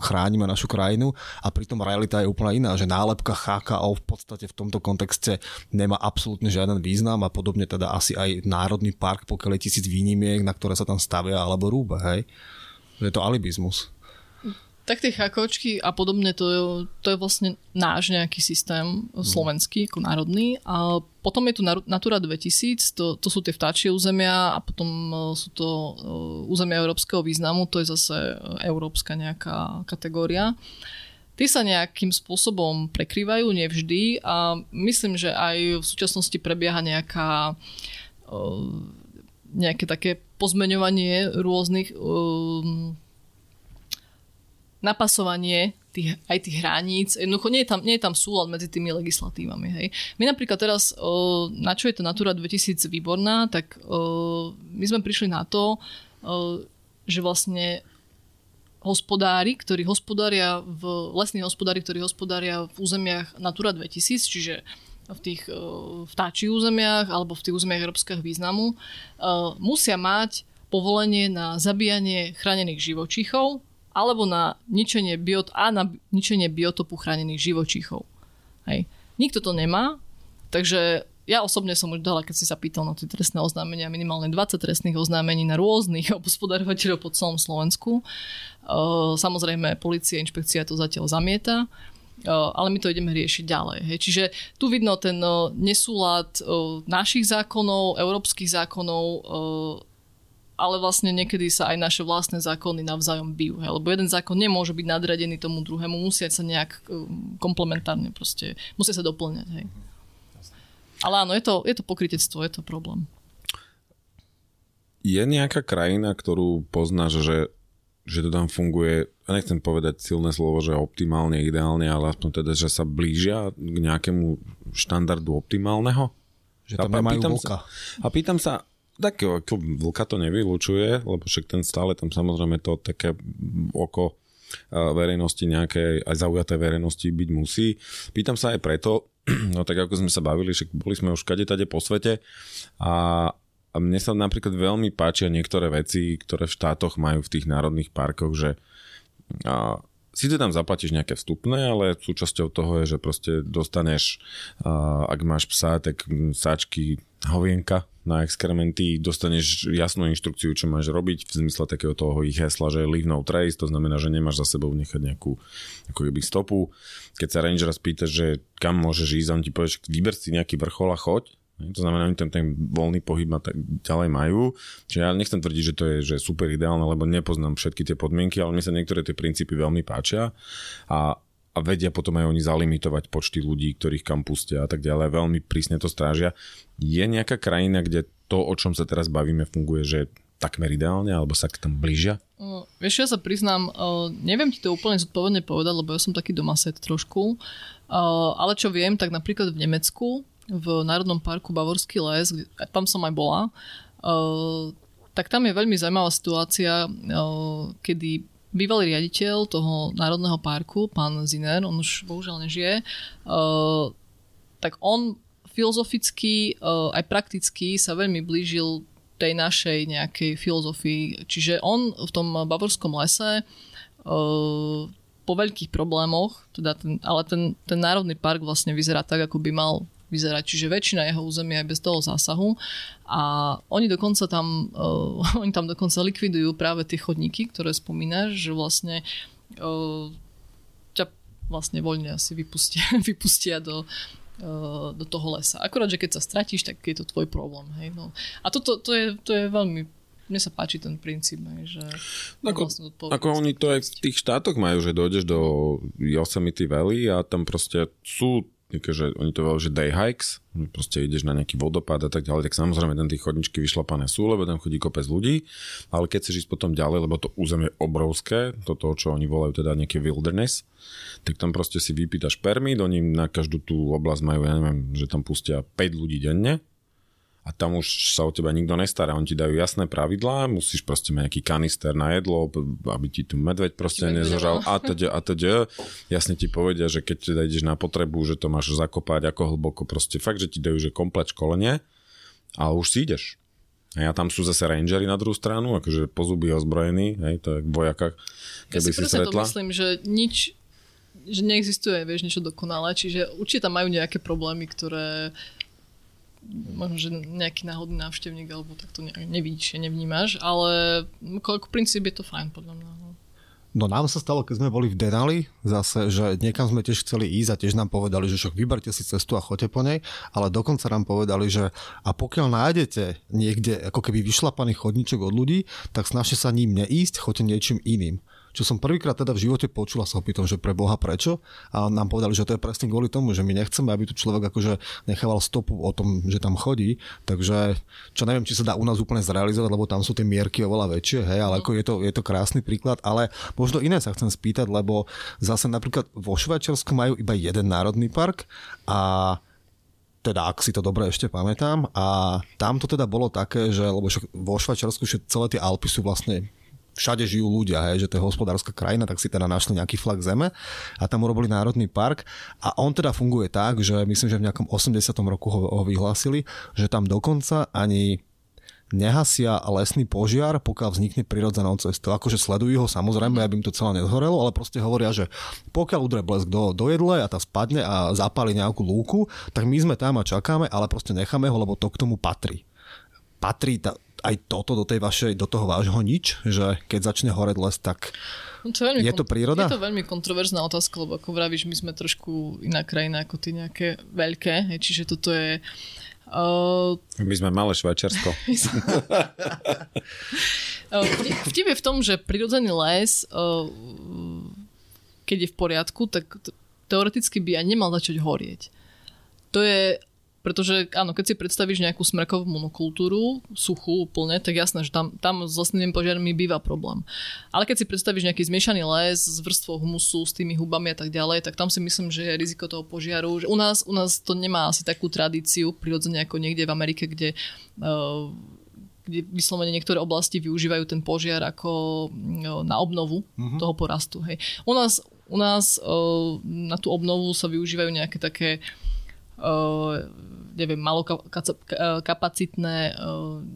chránime našu krajinu a pritom realita je úplne iná, že nálepka HKO v podstate v tomto kontexte nemá absolútne žiaden význam a podobne teda asi aj Národný park, pokiaľ je tisíc výnimiek, na ktoré sa tam stavia alebo rúbe, hej. Je to alibizmus. Tak tie chakočky a podobne, to je, to je vlastne náš nejaký systém mhm. slovenský, ako národný. A potom je tu Natura 2000, to, to sú tie vtáčie územia a potom e, sú to e, územia európskeho významu, to je zase európska nejaká kategória. Tie sa nejakým spôsobom prekrývajú, nevždy a myslím, že aj v súčasnosti prebieha nejaká e, nejaké také pozmeňovanie rôznych napasovanie tých, aj tých hraníc. Jednoducho nie je tam, nie je tam súlad medzi tými legislatívami. Hej. My napríklad teraz, na čo je to Natura 2000 výborná, tak my sme prišli na to, že vlastne hospodári, ktorí hospodária v lesní hospodári, ktorí hospodária v územiach Natura 2000, čiže v tých vtáčich územiach alebo v tých územiach európskeho významu, musia mať povolenie na zabíjanie chránených živočíchov alebo na ničenie, biot- a na ničenie biotopu chránených živočíchov. Hej. Nikto to nemá, takže ja osobne som už dala, keď si sa pýtal na tie trestné oznámenia, minimálne 20 trestných oznámení na rôznych (laughs) obospodarovateľov po celom Slovensku. Samozrejme, policia, inšpekcia to zatiaľ zamieta ale my to ideme riešiť ďalej. Čiže tu vidno ten nesúlad našich zákonov, európskych zákonov ale vlastne niekedy sa aj naše vlastné zákony navzájom bijú. Hej? Lebo jeden zákon nemôže byť nadradený tomu druhému, musia sa nejak um, komplementárne proste, musia sa doplňať. Hej? Ale áno, je to, je to pokrytectvo, je to problém. Je nejaká krajina, ktorú poznáš, že, že to tam funguje, ja nechcem povedať silné slovo, že optimálne, ideálne, ale aspoň teda, že sa blížia k nejakému štandardu optimálneho? Že tam nemajú pýtam sa, a pýtam sa, tak ako vlka to nevylučuje, lebo však ten stále tam samozrejme to také oko verejnosti nejaké, aj zaujaté verejnosti byť musí. Pýtam sa aj preto, (clears throat) no tak ako sme sa bavili, že boli sme už kade tade po svete a, mne sa napríklad veľmi páčia niektoré veci, ktoré v štátoch majú v tých národných parkoch, že a, Sice tam zaplatíš nejaké vstupné, ale súčasťou toho je, že proste dostaneš, ak máš psa, tak sáčky hovienka na exkrementy, dostaneš jasnú inštrukciu, čo máš robiť v zmysle takého toho ich hesla, že leave no trace, to znamená, že nemáš za sebou nechať nejakú ako keby stopu. Keď sa ranger spýta, že kam môžeš ísť, on ti povie, že vyber si nejaký vrchol a choď, to znamená, oni ten, ten voľný pohyb a tak ďalej majú. Čiže ja nechcem tvrdiť, že to je že super ideálne, lebo nepoznám všetky tie podmienky, ale mne sa niektoré tie princípy veľmi páčia a, a vedia potom aj oni zalimitovať počty ľudí, ktorých kam pustia a tak ďalej. Veľmi prísne to strážia. Je nejaká krajina, kde to, o čom sa teraz bavíme, funguje, že takmer ideálne, alebo sa k tam blížia? Uh, vieš, ja sa priznám, uh, neviem ti to úplne zodpovedne povedať, lebo ja som taký domaset trošku, uh, ale čo viem, tak napríklad v Nemecku v Národnom parku Bavorský les, kde, tam som aj bola, uh, tak tam je veľmi zaujímavá situácia, uh, kedy bývalý riaditeľ toho Národného parku, pán Ziner, on už bohužiaľ nežije, uh, tak on filozoficky uh, aj prakticky sa veľmi blížil tej našej nejakej filozofii. Čiže on v tom bavorskom lese uh, po veľkých problémoch, teda ten, ale ten, ten národný park vlastne vyzerá tak, ako by mal vyzerať. Čiže väčšina jeho územia je bez toho zásahu a oni dokonca tam, uh, (laughs) oni tam dokonca likvidujú práve tie chodníky, ktoré spomínaš, že vlastne uh, ťa vlastne voľne asi vypustia, (laughs) vypustia do, uh, do toho lesa. Akorát, že keď sa stratíš, tak je to tvoj problém. Hej? No. A toto to je, to je veľmi mne sa páči ten princíp, že ako, ako oni to aj v tých štátoch majú, že dojdeš do Yosemite Valley a tam proste sú že oni to volajú, že day hikes, proste ideš na nejaký vodopád a tak ďalej, tak samozrejme tam tie chodničky vyšlapané sú, lebo tam chodí kopec ľudí, ale keď chceš ísť potom ďalej, lebo to územie je obrovské, toto, čo oni volajú teda nejaké wilderness, tak tam proste si vypýtaš permit, oni na každú tú oblasť majú, ja neviem, že tam pustia 5 ľudí denne, a tam už sa o teba nikto nestará. Oni ti dajú jasné pravidlá, musíš proste mať nejaký kanister na jedlo, aby ti tu medveď proste nezožal a teď, a teď. Jasne ti povedia, že keď teda ideš na potrebu, že to máš zakopať ako hlboko, proste fakt, že ti dajú, že komplet školenie a už si ideš. A tam sú zase rangery na druhú stranu, akože po zuby ozbrojení, hej, to je v vojakách, keby ja si, si stretla. to myslím, že nič, že neexistuje, vieš, niečo dokonalé, čiže určite tam majú nejaké problémy, ktoré možno, že nejaký náhodný návštevník alebo tak to nevidíš, nevnímaš, ale ako princíp je to fajn podľa mňa. No. no nám sa stalo, keď sme boli v Denali zase, že niekam sme tiež chceli ísť a tiež nám povedali, že však vyberte si cestu a choďte po nej, ale dokonca nám povedali, že a pokiaľ nájdete niekde ako keby vyšlapaný chodníčok od ľudí, tak snažte sa ním neísť, choďte niečím iným čo som prvýkrát teda v živote počul a sa opýtam, že pre Boha prečo. A nám povedali, že to je presne kvôli tomu, že my nechceme, aby tu človek akože nechával stopu o tom, že tam chodí. Takže čo neviem, či sa dá u nás úplne zrealizovať, lebo tam sú tie mierky oveľa väčšie, hej, ale ako je to, je to krásny príklad. Ale možno iné sa chcem spýtať, lebo zase napríklad vo Švajčiarsku majú iba jeden národný park a teda ak si to dobre ešte pamätám. A tam to teda bolo také, že lebo vo Švajčiarsku celé tie Alpy sú vlastne všade žijú ľudia, hej, že to je hospodárska krajina, tak si teda našli nejaký flag zeme a tam urobili národný park a on teda funguje tak, že myslím, že v nejakom 80. roku ho, ho vyhlásili, že tam dokonca ani nehasia lesný požiar, pokiaľ vznikne prirodzenou cestou. Akože sledujú ho samozrejme, aby im to celé nezhorelo, ale proste hovoria, že pokiaľ udre blesk do, do jedle a tá spadne a zapáli nejakú lúku, tak my sme tam a čakáme, ale proste necháme ho, lebo to k tomu patrí. Patrí tá, aj toto do, tej vašej, do toho vášho nič, že keď začne horeť les, tak no to je, je to príroda? Je to veľmi kontroverzná otázka, lebo ako vravíš, my sme trošku iná krajina ako ty nejaké veľké, čiže toto je Uh, My sme malé Švajčiarsko. (laughs) (laughs) Vtip je v tom, že prirodzený les, uh, keď je v poriadku, tak teoreticky by aj nemal začať horieť. To je pretože áno, keď si predstavíš nejakú smrkovú monokultúru, suchú úplne, tak jasné, že tam, tam s lesnými požiarmi býva problém. Ale keď si predstavíš nejaký zmiešaný les s vrstvou humusu, s tými hubami a tak ďalej, tak tam si myslím, že je riziko toho požiaru. Že u, nás, u nás to nemá asi takú tradíciu, prirodzene ako niekde v Amerike, kde uh, kde vyslovene niektoré oblasti využívajú ten požiar ako na obnovu uh-huh. toho porastu. Hej. U nás, u nás uh, na tú obnovu sa využívajú nejaké také uh, neviem, malokapacitné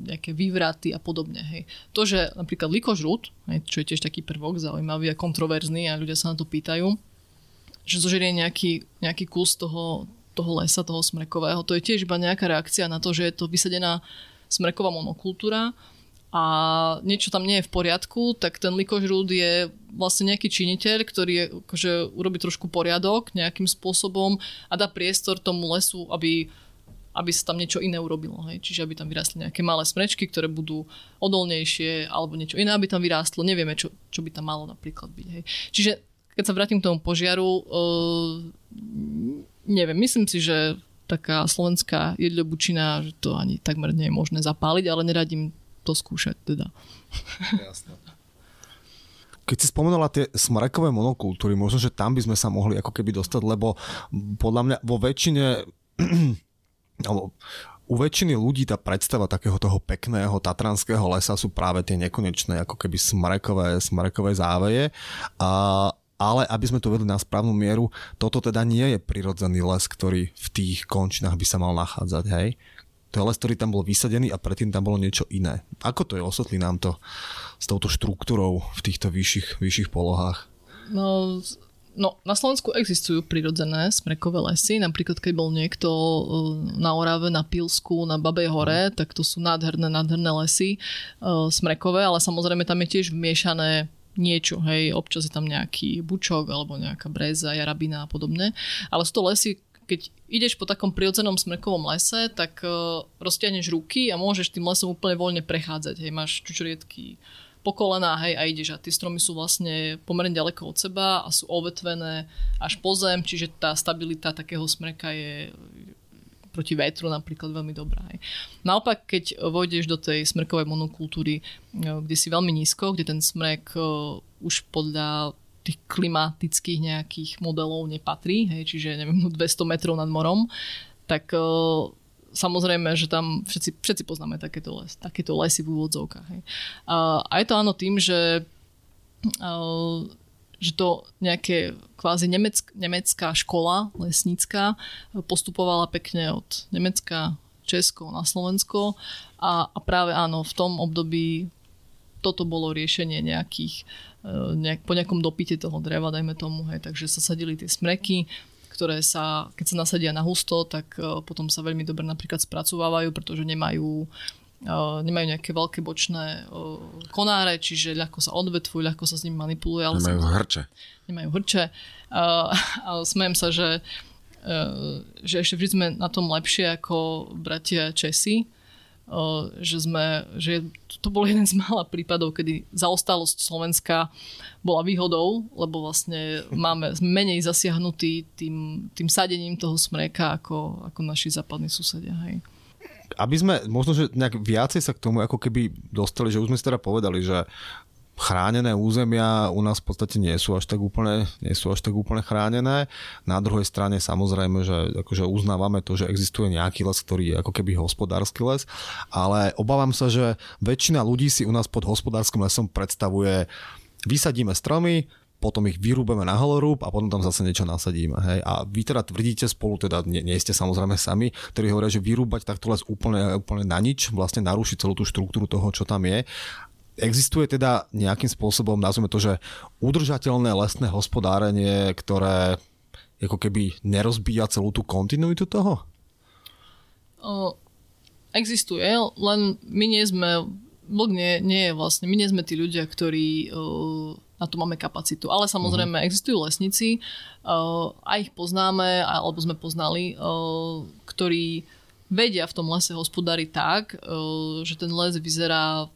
nejaké vývraty a podobne. Hej. To, že napríklad likožrút, čo je tiež taký prvok zaujímavý a kontroverzný a ľudia sa na to pýtajú, že zožerie nejaký, nejaký kus toho, toho lesa, toho smrekového, to je tiež iba nejaká reakcia na to, že je to vysadená smreková monokultúra a niečo tam nie je v poriadku, tak ten likožrúd je vlastne nejaký činiteľ, ktorý je, akože urobí trošku poriadok nejakým spôsobom a dá priestor tomu lesu, aby aby sa tam niečo iné urobilo. Hej? Čiže aby tam vyrástli nejaké malé smrečky, ktoré budú odolnejšie alebo niečo iné, aby tam vyrástlo. Nevieme, čo, čo by tam malo napríklad byť. Hej? Čiže keď sa vrátim k tomu požiaru, uh, neviem, myslím si, že taká slovenská jedľobučina, že to ani takmer nie je možné zapáliť, ale neradím to skúšať teda. Jasne. Keď si spomenula tie smrekové monokultúry, možno, že tam by sme sa mohli ako keby dostať, lebo podľa mňa vo väčšine (clears throat) alebo u väčšiny ľudí tá predstava takého toho pekného tatranského lesa sú práve tie nekonečné ako keby smrekové, smrekové záveje a ale aby sme to vedli na správnu mieru, toto teda nie je prirodzený les, ktorý v tých končinách by sa mal nachádzať, hej? To je les, ktorý tam bol vysadený a predtým tam bolo niečo iné. Ako to je? Osvetlí nám to s touto štruktúrou v týchto vyšších, vyšších polohách. No, No, na Slovensku existujú prirodzené smrekové lesy. Napríklad, keď bol niekto e, na Orave, na Pilsku, na Babej hore, tak to sú nádherné, nádherné lesy uh, smrekové, ale samozrejme tam je tiež vmiešané niečo, hej, občas je tam nejaký bučok alebo nejaká breza, jarabina a podobne. Ale sú to lesy, keď ideš po takom prirodzenom smrekovom lese, tak uh, roztiahneš ruky a môžeš tým lesom úplne voľne prechádzať. Hej, máš čučoriedky po kolená, hej, a ideš a tie stromy sú vlastne pomerne ďaleko od seba a sú ovetvené až po zem, čiže tá stabilita takého smreka je proti vetru napríklad veľmi dobrá. Hej. Naopak, keď vojdeš do tej smrkovej monokultúry, e, kde si veľmi nízko, kde ten smrek e, už podľa tých klimatických nejakých modelov nepatrí, hej, čiže neviem, 200 metrov nad morom, tak uh, samozrejme, že tam všetci, všetci poznáme takéto, les, takéto lesy v úvodzovkách. Hej. A, a je to áno tým, že, že to nejaké kvázi nemeck, nemecká škola lesnícka postupovala pekne od Nemecka, Česko na Slovensko a, a práve áno, v tom období toto bolo riešenie nejakých, e, nejak, po nejakom dopite toho dreva, dajme tomu, hej, takže sa sadili tie smreky, ktoré sa, keď sa nasadia na husto, tak uh, potom sa veľmi dobre napríklad spracovávajú, pretože nemajú Uh, nemajú nejaké veľké bočné uh, konáre, čiže ľahko sa odvetvujú, ľahko sa s ním manipuluje. Ale nemajú sa, hrče. Nemajú hrče. Uh, a smejem sa, že, že ešte vždy sme na tom lepšie ako bratia Česi, že, sme, že to bol jeden z mála prípadov, kedy zaostalosť Slovenska bola výhodou, lebo vlastne máme menej zasiahnutí tým, tým sadením toho smreka ako, ako naši západní susedia. Hej. Aby sme možno, že nejak viacej sa k tomu ako keby dostali, že už sme si teda povedali, že chránené územia u nás v podstate nie sú až tak úplne, nie sú až tak úplne chránené. Na druhej strane samozrejme, že akože uznávame to, že existuje nejaký les, ktorý je ako keby hospodársky les, ale obávam sa, že väčšina ľudí si u nás pod hospodárskym lesom predstavuje vysadíme stromy, potom ich vyrúbeme na holorúb a potom tam zase niečo nasadíme. Hej. A vy teda tvrdíte spolu, teda nie, nie ste samozrejme sami, ktorí hovoria, že vyrúbať takto les úplne, úplne na nič, vlastne narušiť celú tú štruktúru toho, čo tam je. Existuje teda nejakým spôsobom, nazveme to, že udržateľné lesné hospodárenie, ktoré ako keby nerozbíja celú tú kontinuitu toho? O, existuje, len my nie sme blog nie, nie je vlastne, my nie sme tí ľudia, ktorí uh, na to máme kapacitu. Ale samozrejme uh-huh. existujú lesníci, uh, a ich poznáme, alebo sme poznali, uh, ktorí vedia v tom lese hospodári tak, uh, že ten les vyzerá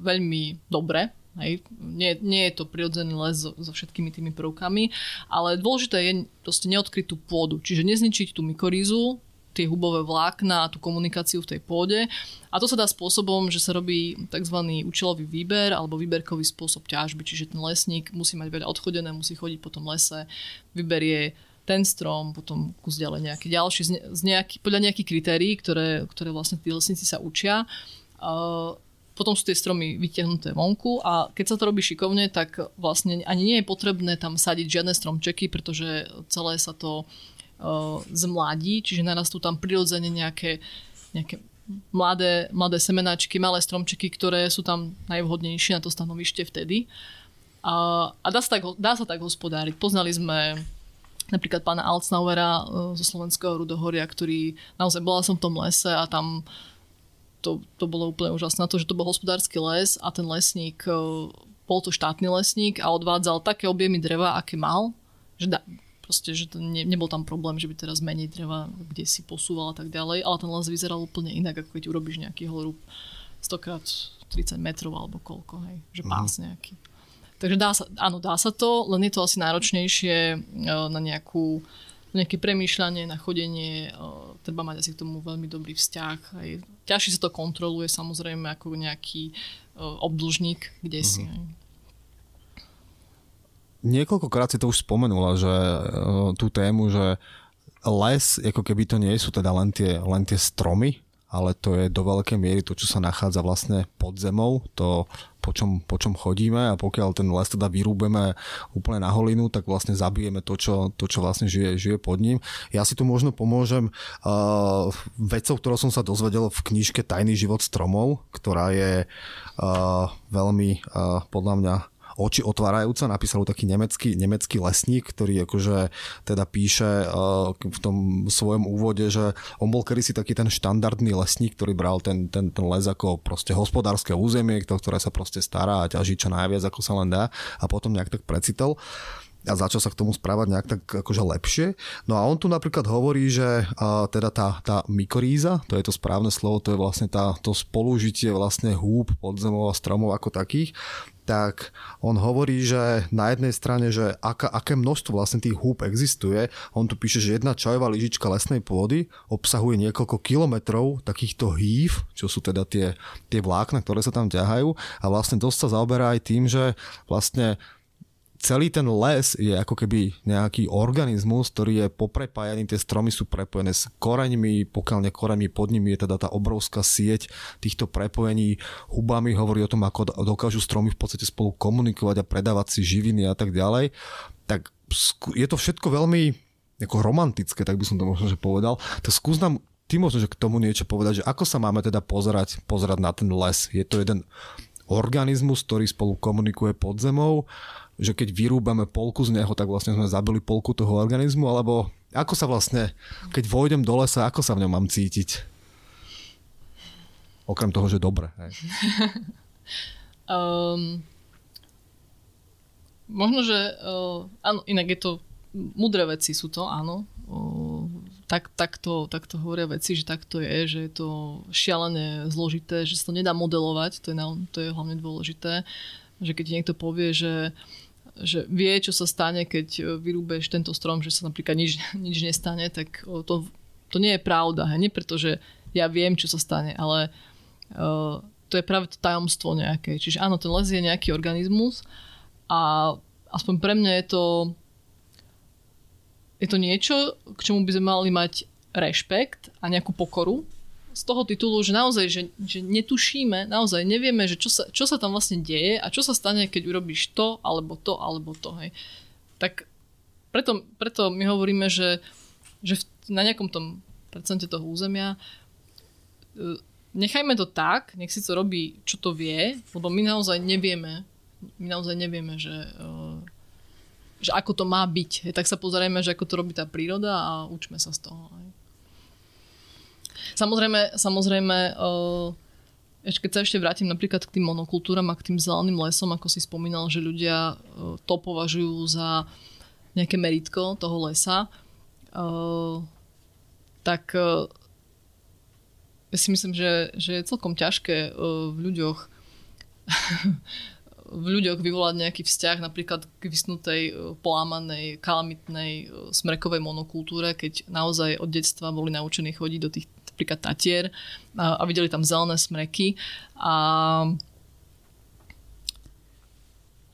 veľmi dobre, Hej. Nie, nie je to prirodzený les so, so všetkými tými prvkami, ale dôležité je proste neodkryť tú pôdu, čiže nezničiť tú mykorízu, tie hubové vlákna a tú komunikáciu v tej pôde. A to sa dá spôsobom, že sa robí tzv. účelový výber alebo výberkový spôsob ťažby, čiže ten lesník musí mať veľa odchodené, musí chodiť po tom lese, vyberie ten strom, potom kus ďalej nejaký ďalší, z, nejaký, podľa nejakých kritérií, ktoré, ktoré vlastne tí lesníci sa učia. Uh, potom sú tie stromy vytiahnuté vonku a keď sa to robí šikovne, tak vlastne ani nie je potrebné tam sadiť žiadne stromčeky, pretože celé sa to zmladí, čiže narastú tam prirodzene nejaké, nejaké mladé, mladé semenáčky, malé stromčeky, ktoré sú tam najvhodnejšie na to stanovište vtedy. A, a dá, sa tak, dá sa tak hospodáriť. Poznali sme napríklad pána Alcnauera zo slovenského rudohoria, ktorý naozaj bola som v tom lese a tam to, to bolo úplne úžasné. To, že to bol hospodársky les a ten lesník bol to štátny lesník a odvádzal také objemy dreva, aké mal, že da, proste, že to ne, nebol tam problém, že by teraz menej dreva kde si posúval a tak ďalej, ale ten les vyzeral úplne inak, ako keď urobíš nejaký holrúb 100 30 metrov alebo koľko, hej, že mhm. pás nejaký. Takže dá sa, áno, dá sa to, len je to asi náročnejšie e, na nejakú nejaké premýšľanie, na chodenie, e, treba mať asi k tomu veľmi dobrý vzťah. Aj ťažšie sa to kontroluje samozrejme ako nejaký e, obdlžník, kde si. Mm-hmm. Niekoľkokrát si to už spomenula, že uh, tú tému, že les, ako keby to nie sú teda len tie, len tie stromy, ale to je do veľkej miery to, čo sa nachádza vlastne pod zemou, to po čom, po čom chodíme a pokiaľ ten les teda vyrúbeme úplne na holinu, tak vlastne zabijeme to, čo, to, čo vlastne žije, žije pod ním. Ja si tu možno pomôžem uh, vecou, ktorou som sa dozvedel v knižke Tajný život stromov, ktorá je uh, veľmi uh, podľa mňa oči otvárajúca. Napísal taký nemecký, nemecký lesník, ktorý akože teda píše uh, v tom svojom úvode, že on bol kedysi taký ten štandardný lesník, ktorý bral ten, ten, ten les ako proste hospodárske územie, to, ktoré sa proste stará a ťaží čo najviac, ako sa len dá a potom nejak tak precitol a začal sa k tomu správať nejak tak akože lepšie. No a on tu napríklad hovorí, že a, teda tá, tá mykoríza, to je to správne slovo, to je vlastne tá, to spolužitie vlastne húb, podzemov a stromov ako takých, tak on hovorí, že na jednej strane, že aká, aké množstvo vlastne tých húb existuje. On tu píše, že jedna čajová lyžička lesnej pôdy obsahuje niekoľko kilometrov takýchto hýv, čo sú teda tie, tie vlákna, ktoré sa tam ťahajú a vlastne dosť sa zaoberá aj tým, že vlastne celý ten les je ako keby nejaký organizmus, ktorý je poprepájaný, tie stromy sú prepojené s koreňmi, pokiaľ ne koreňmi pod nimi je teda tá obrovská sieť týchto prepojení hubami, hovorí o tom, ako dokážu stromy v podstate spolu komunikovať a predávať si živiny a tak ďalej. Tak je to všetko veľmi ako romantické, tak by som to možno že povedal. Tak skús nám ty možno, že k tomu niečo povedať, že ako sa máme teda pozerať, pozerať na ten les. Je to jeden organizmus, ktorý spolu komunikuje pod zemou že keď vyrúbame polku z neho, tak vlastne sme zabili polku toho organizmu, alebo ako sa vlastne, keď vojdem do lesa, ako sa v ňom mám cítiť? Okrem toho, že dobre. Um, (laughs) možno, že uh, áno, inak je to mudré veci sú to, áno. Uh, tak, takto, takto hovoria veci, že takto je, že je to šialené zložité, že sa to nedá modelovať, to je, to je hlavne dôležité. Že keď niekto povie, že že vie, čo sa stane, keď e, vyrúbeš tento strom, že sa napríklad nič, (laughs) nič nestane, tak to, to nie je pravda. He? Nie preto, že ja viem, čo sa stane, ale uh, to je práve to tajomstvo nejaké. Čiže áno, ten les je nejaký organizmus a aspoň pre mňa je to je to niečo, k čomu by sme mali mať rešpekt a nejakú pokoru, z toho titulu, že naozaj, že, že netušíme, naozaj nevieme, že čo sa, čo sa tam vlastne deje a čo sa stane, keď urobíš to, alebo to, alebo to. Hej. Tak preto, preto my hovoríme, že, že na nejakom tom percente toho územia e, nechajme to tak, nech si to robí, čo to vie, lebo my naozaj nevieme, my naozaj nevieme, že, e, že ako to má byť. Tak sa pozrieme, že ako to robí tá príroda a učme sa z toho. Hej. Samozrejme, samozrejme uh, ešte keď sa ešte vrátim napríklad k tým monokultúram a k tým zeleným lesom, ako si spomínal, že ľudia uh, to považujú za nejaké meritko toho lesa, uh, tak ja si myslím, že, že je celkom ťažké v ľuďoch (laughs) v ľuďoch vyvolať nejaký vzťah napríklad k vysnutej, polámanej, kalamitnej smrekovej monokultúre, keď naozaj od detstva boli naučení chodiť do tých napríklad Tatier a, a videli tam zelené smreky a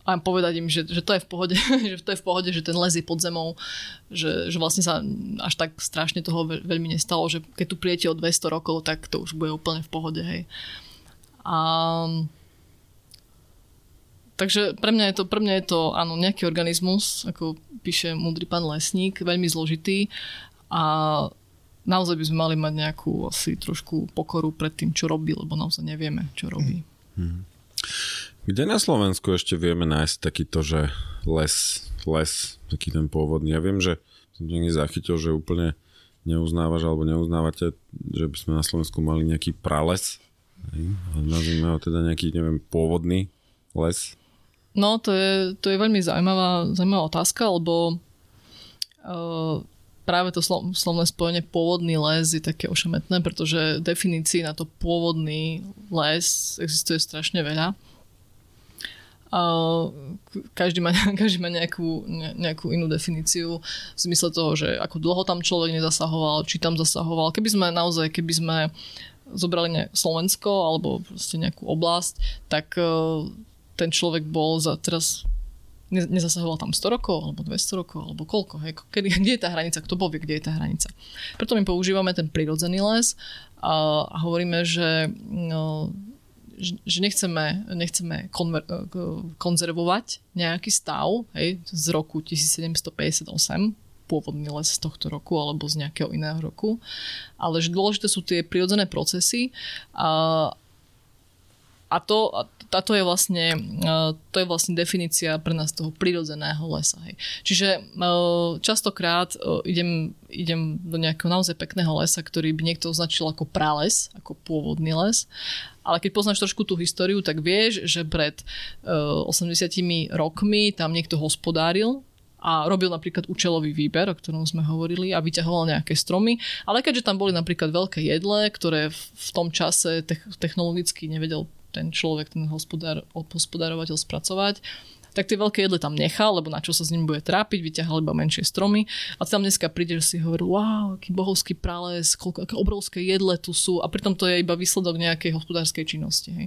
a povedať im, že, že to je v pohode, (laughs) že to je v pohode, že ten les je pod zemou, že, že vlastne sa až tak strašne toho veľmi nestalo, že keď tu prijete o 200 rokov, tak to už bude úplne v pohode, hej. A, takže pre mňa je to, pre mňa je to áno, nejaký organizmus, ako píše múdry pán lesník, veľmi zložitý a naozaj by sme mali mať nejakú asi trošku pokoru pred tým, čo robí, lebo naozaj nevieme, čo robí. Hmm. Kde na Slovensku ešte vieme nájsť takýto, že les, les, taký ten pôvodný. Ja viem, že som niekde zachytil, že úplne neuznávaš alebo neuznávate, že by sme na Slovensku mali nejaký prales. Nazvime ho teda nejaký, neviem, pôvodný les. No, to je, to je veľmi zaujímavá, zaujímavá otázka, lebo uh, práve to slovné spojenie pôvodný les je také ošemetné, pretože definícií na to pôvodný les existuje strašne veľa. každý má, (laughs) každý má nejakú, nejakú inú definíciu v zmysle toho, že ako dlho tam človek nezasahoval, či tam zasahoval. Keby sme naozaj, keby sme zobrali ne, Slovensko alebo proste nejakú oblasť, tak e, ten človek bol za teraz ne- tam 100 rokov, alebo 200 rokov, alebo koľko, hej, kedy, kde je tá hranica, kto povie, kde je tá hranica. Preto my používame ten prirodzený les a, a hovoríme, že no, že nechceme, nechceme konver- konzervovať nejaký stav hej, z roku 1758, pôvodný les z tohto roku alebo z nejakého iného roku, ale že dôležité sú tie prirodzené procesy a, a to, táto je vlastne, to je vlastne definícia pre nás toho prirodzeného lesa. Hej. Čiže častokrát idem, idem do nejakého naozaj pekného lesa, ktorý by niekto označil ako prales, ako pôvodný les. Ale keď poznáš trošku tú históriu, tak vieš, že pred 80 rokmi tam niekto hospodáril a robil napríklad účelový výber, o ktorom sme hovorili a vyťahoval nejaké stromy. Ale keďže tam boli napríklad veľké jedle, ktoré v tom čase technologicky nevedel ten človek, ten hospodár, hospodárovateľ spracovať, tak tie veľké jedle tam nechal, lebo na čo sa s ním bude trápiť, vyťahal iba menšie stromy. A tam dneska prídeš si hovoril, wow, aký bohovský prales, koľko, aké obrovské jedle tu sú a pritom to je iba výsledok nejakej hospodárskej činnosti. Hej.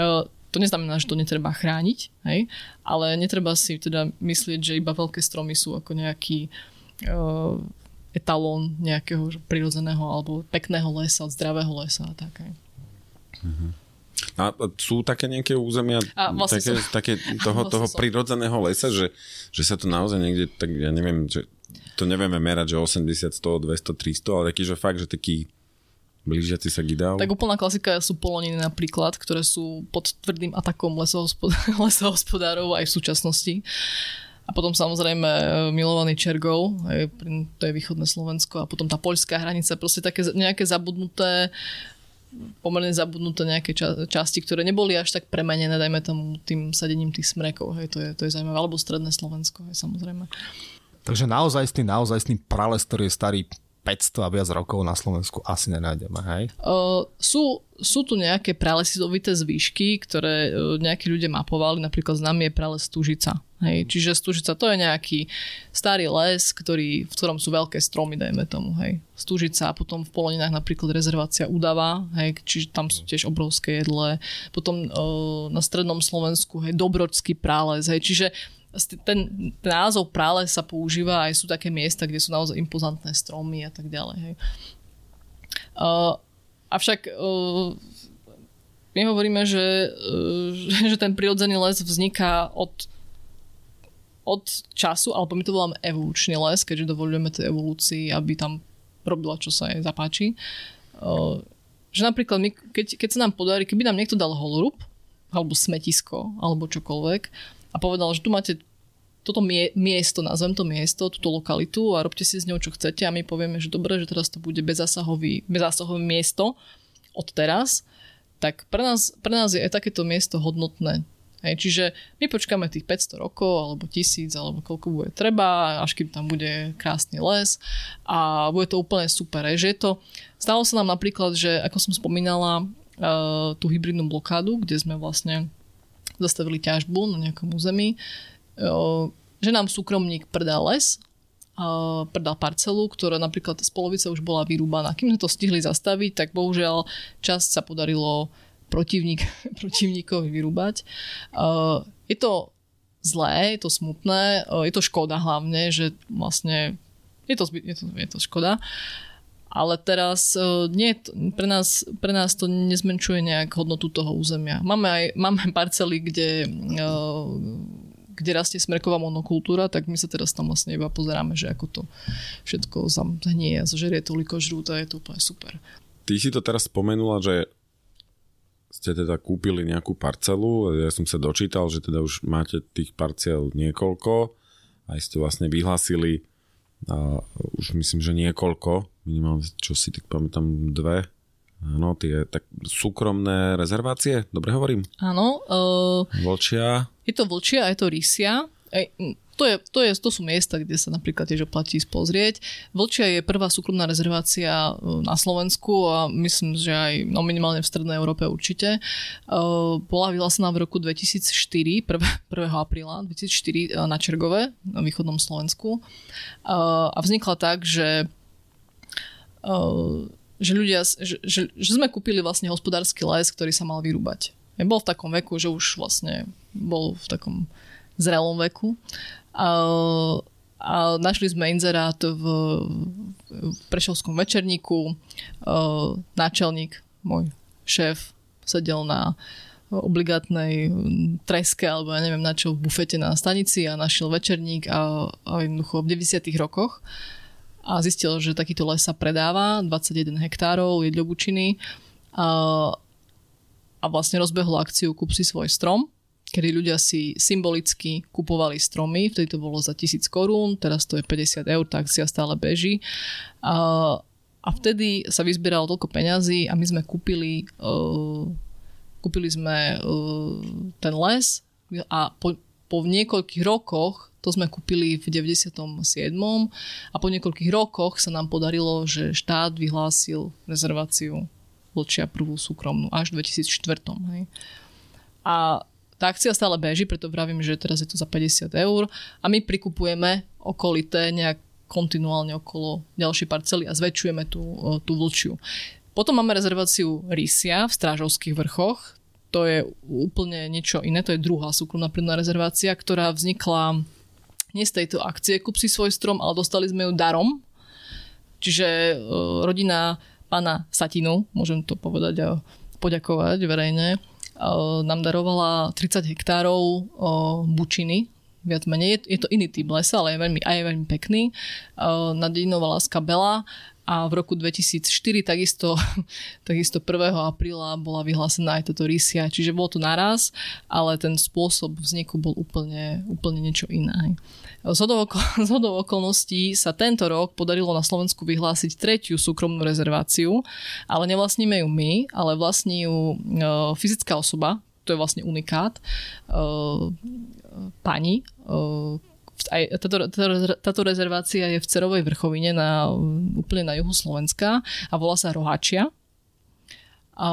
Uh, to neznamená, že to netreba chrániť, hej? ale netreba si teda myslieť, že iba veľké stromy sú ako nejaký uh, etalón nejakého prirodzeného alebo pekného lesa, zdravého lesa a tak. Hej. Mm-hmm. A sú také nejaké územia a také, som, také (laughs) toho, toho som. prirodzeného lesa, že, že sa to naozaj niekde, tak ja neviem, že to nevieme merať, že 80, 100, 200, 300, ale taký, že fakt, že taký blížiaci sa k ideálu? Tak úplná klasika sú poloniny napríklad, ktoré sú pod tvrdým atakom lesohospod- (laughs) lesohospodárov aj v súčasnosti. A potom samozrejme e, milovaný Čergov, to je východné Slovensko a potom tá poľská hranica, proste také nejaké zabudnuté pomerne zabudnuté nejaké ča- časti, ktoré neboli až tak premenené, dajme tomu tým sadením tých smrekov, hej, to je, to je zaujímavé, alebo stredné Slovensko, hej, samozrejme. Takže naozaj naozajstný prales, ktorý je starý 500 a viac rokov na Slovensku asi nenájdeme, hej? Uh, sú, sú tu nejaké pralesizovité zvyšky, ktoré uh, nejakí ľudia mapovali, napríklad známy je prales Stužica. Hej. Čiže Stužica to je nejaký starý les, ktorý, v ktorom sú veľké stromy, dajme tomu. Hej. Stužica a potom v Poloninách napríklad rezervácia Udava, hej, čiže tam sú tiež obrovské jedle. Potom uh, na strednom Slovensku hej, Dobrodský prales. Hej. Čiže ten, názov prále sa používa aj sú také miesta, kde sú naozaj impozantné stromy a tak ďalej. Hej. Uh, avšak uh, my hovoríme, že, uh, že ten prirodzený les vzniká od, od času, alebo my to voláme evolučný les, keďže dovolujeme tej evolúcii, aby tam robila, čo sa jej zapáči. Uh, že napríklad, my, keď, keď sa nám podarí, keby nám niekto dal holorub, alebo smetisko, alebo čokoľvek, a povedal, že tu máte toto mie- miesto, nazvem to miesto, túto lokalitu a robte si s ňou, čo chcete a my povieme, že dobre, že teraz to bude bezásahový, bezásahové miesto od teraz, tak pre nás, pre nás je aj takéto miesto hodnotné. Hej, čiže my počkáme tých 500 rokov, alebo tisíc, alebo koľko bude treba, až kým tam bude krásny les a bude to úplne super. Hej, že je to, stalo sa nám napríklad, že ako som spomínala, uh, tú hybridnú blokádu, kde sme vlastne zastavili ťažbu na nejakom území, že nám súkromník predal les, predal parcelu, ktorá napríklad z polovice už bola vyrúbaná. Kým sme to stihli zastaviť, tak bohužiaľ časť sa podarilo protivník, (laughs) protivníkovi vyrúbať. Je to zlé, je to smutné, je to škoda hlavne, že vlastne je to, je to, je to škoda. Ale teraz nie, pre, nás, pre nás to nezmenšuje nejak hodnotu toho územia. Máme aj (laughs) máme parcely, kde, kde rastie smreková monokultúra, tak my sa teraz tam vlastne iba pozeráme, že ako to všetko zahnie a zožerie toliko žrút a je to úplne super. Ty si to teraz spomenula, že ste teda kúpili nejakú parcelu, ja som sa dočítal, že teda už máte tých parciel niekoľko, aj ste vlastne vyhlasili a už myslím, že niekoľko, minimálne čo si tak pamätám dve, Áno, tie tak súkromné rezervácie, dobre hovorím? Áno. Uh, Vlčia. Je to Vlčia a je to Rysia. Ej, to, je, to, je, to sú miesta, kde sa napríklad tiež oplatí spozrieť. Vlčia je prvá súkromná rezervácia na Slovensku a myslím, že aj no minimálne v Strednej Európe určite. Bola vyhlásená v roku 2004, 1. 1. apríla 2004 na Čergove, na východnom Slovensku. A vznikla tak, že že ľudia, že, že, že sme kúpili vlastne hospodársky les, ktorý sa mal vyrúbať. Bol v takom veku, že už vlastne bol v takom zrelom veku. A, našli sme inzerát v, v Prešovskom večerníku. Náčelník, môj šéf, sedel na obligátnej treske alebo ja neviem na čo v bufete na stanici a našiel večerník a, a jednoducho v 90 rokoch. A zistil, že takýto les sa predáva, 21 hektárov jedľobučiny. A, a vlastne rozbehol akciu Kúp si svoj strom, kedy ľudia si symbolicky kupovali stromy, vtedy to bolo za 1000 korún, teraz to je 50 eur, tak si stále beží. A, a vtedy sa vyzbieralo toľko peňazí a my sme kúpili uh, kúpili sme uh, ten les a po, po niekoľkých rokoch, to sme kúpili v 97. a po niekoľkých rokoch sa nám podarilo, že štát vyhlásil rezerváciu Vlčia prvú súkromnú až v 2004. Hej. A tá akcia stále beží, preto vravím, že teraz je to za 50 eur a my prikupujeme okolité nejak kontinuálne okolo ďalšej parcely a zväčšujeme tú, tú vlčiu. Potom máme rezerváciu Rysia v Strážovských vrchoch. To je úplne niečo iné, to je druhá súkromná prírodná rezervácia, ktorá vznikla nie z tejto akcie Kup si svoj strom, ale dostali sme ju darom. Čiže rodina pána Satinu, môžem to povedať a poďakovať verejne, nám darovala 30 hektárov e, bučiny, viac menej. Je, to iný typ lesa, ale je veľmi, aj je veľmi pekný. Uh, Nadinovala láska Bela a v roku 2004 takisto, (laughs) takisto 1. apríla bola vyhlásená aj toto rysia, čiže bolo to naraz, ale ten spôsob vzniku bol úplne, úplne niečo iné. Z hodou (laughs) okolností sa tento rok podarilo na Slovensku vyhlásiť tretiu súkromnú rezerváciu, ale nevlastníme ju my, ale vlastní ju e, fyzická osoba, to je vlastne unikát, e, pani, e, aj táto, táto rezervácia je v Cerovej vrchovine na, úplne na juhu Slovenska a volá sa Rohačia. A,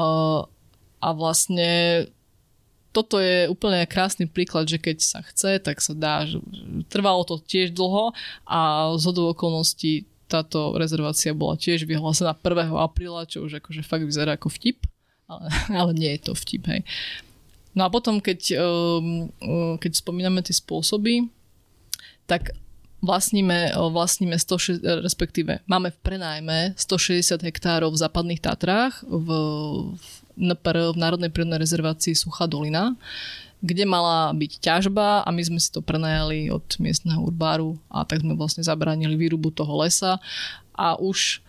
a vlastne toto je úplne krásny príklad, že keď sa chce, tak sa dá. Trvalo to tiež dlho a z okolností táto rezervácia bola tiež vyhlásená 1. apríla, čo už akože fakt vyzerá ako vtip, ale, (laughs) ale nie je to vtip, hej. No a potom, keď, um, keď spomíname tie spôsoby, tak vlastníme, vlastníme 100, respektíve máme v prenajme 160 hektárov v západných Tatrách v NPR, v Národnej prírodnej rezervácii Suchá dolina, kde mala byť ťažba a my sme si to prenajali od miestneho urbáru a tak sme vlastne zabránili výrubu toho lesa a už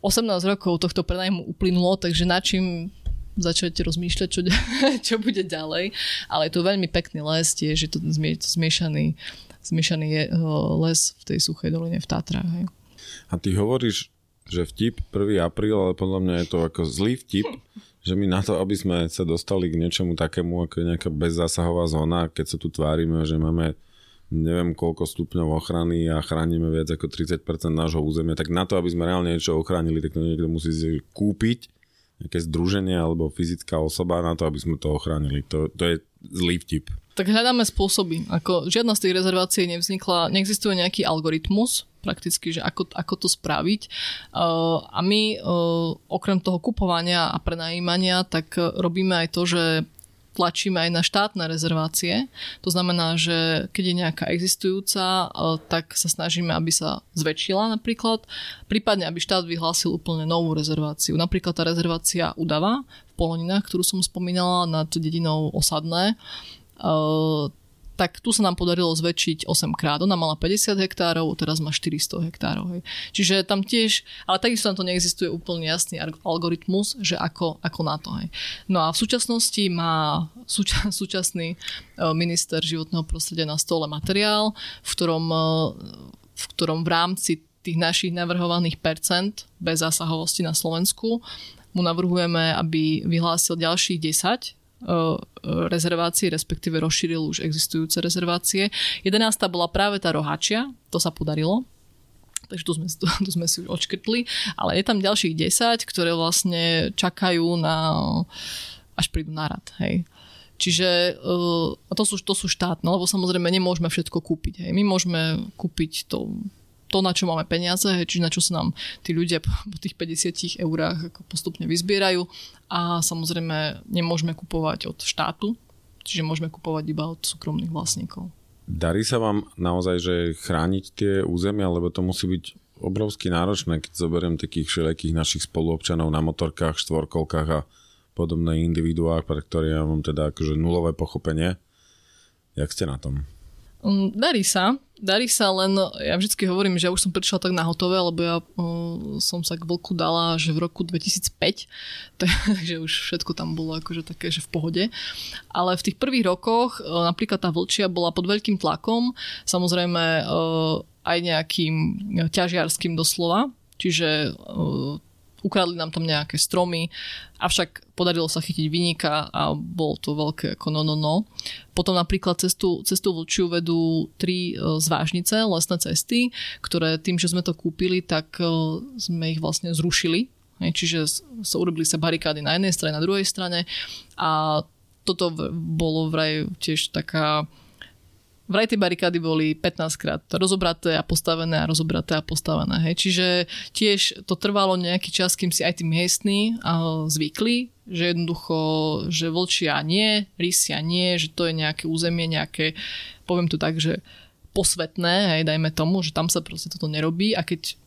18 rokov tohto prenajmu uplynulo, takže na čím začať rozmýšľať, čo, (laughs) čo bude ďalej. Ale je to veľmi pekný les, tiež je to zmiešaný zmiešaný je, eh, les v tej suchej doline v Tatrách. A ty hovoríš, že vtip 1. apríl, ale podľa mňa je to ako zlý vtip, že my na to, aby sme sa dostali k niečomu takému, ako je nejaká bezzásahová zóna, keď sa tu tvárime, že máme neviem koľko stupňov ochrany a chránime viac ako 30% nášho územia, tak na to, aby sme reálne niečo ochránili, tak to niekto musí kúpiť nejaké združenie alebo fyzická osoba na to, aby sme to ochránili. To, to je zlý vtip. Tak hľadáme spôsoby. Ako žiadna z tých rezervácií nevznikla, neexistuje nejaký algoritmus, prakticky, že ako, ako to spraviť. Uh, a my uh, okrem toho kupovania a prenajímania, tak uh, robíme aj to, že tlačíme aj na štátne rezervácie. To znamená, že keď je nejaká existujúca, tak sa snažíme, aby sa zväčšila napríklad, prípadne aby štát vyhlásil úplne novú rezerváciu. Napríklad tá rezervácia Udava v Poloninách, ktorú som spomínala nad dedinou Osadné, tak tu sa nám podarilo zväčšiť 8 krát. Ona mala 50 hektárov, teraz má 400 hektárov. Hej. Čiže tam tiež, ale takisto tam to neexistuje úplne jasný algoritmus, že ako, ako na to. Hej. No a v súčasnosti má súča, (laughs) súčasný e, minister životného prostredia na stole materiál, v ktorom, e, v ktorom v rámci tých našich navrhovaných percent bez zásahovosti na Slovensku mu navrhujeme, aby vyhlásil ďalších 10 rezervácií, respektíve rozšíril už existujúce rezervácie. 11. bola práve tá rohačia, to sa podarilo, takže tu sme, (laughs) tu, sme si už odškrtli, ale je tam ďalších 10, ktoré vlastne čakajú na až prídu na rad, hej. Čiže uh, to, sú, to sú štátne, lebo samozrejme nemôžeme všetko kúpiť. Hej. My môžeme kúpiť to to, na čo máme peniaze, či na čo sa nám tí ľudia po tých 50 eurách ako postupne vyzbierajú a samozrejme nemôžeme kupovať od štátu, čiže môžeme kupovať iba od súkromných vlastníkov. Darí sa vám naozaj, že chrániť tie územia, lebo to musí byť obrovsky náročné, keď zoberiem takých všelijakých našich spoluobčanov na motorkách, štvorkolkách a podobné individuá, pre ktoré ja mám teda akože nulové pochopenie. Jak ste na tom? Mm, darí sa. Darí sa, len ja vždy hovorím, že ja už som prišla tak na hotové, lebo ja uh, som sa k vlku dala že v roku 2005, (laughs) takže už všetko tam bolo akože také, že v pohode. Ale v tých prvých rokoch uh, napríklad tá vlčia bola pod veľkým tlakom, samozrejme uh, aj nejakým ťažiarským doslova, čiže uh, ukradli nám tam nejaké stromy, avšak podarilo sa chytiť vynika a bolo to veľké ako no, no, no. Potom napríklad cestu, cestu Vlčiu vedú tri e, zvážnice, lesné cesty, ktoré tým, že sme to kúpili, tak e, sme ich vlastne zrušili. Čiže sa urobili sa barikády na jednej strane, na druhej strane a toto bolo vraj tiež taká vraj tie barikády boli 15 krát rozobraté a postavené a rozobraté a postavené. Hej. Čiže tiež to trvalo nejaký čas, kým si aj tí miestni zvykli, že jednoducho, že vlčia nie, rysia nie, že to je nejaké územie, nejaké, poviem to tak, že posvetné, hej, dajme tomu, že tam sa proste toto nerobí a keď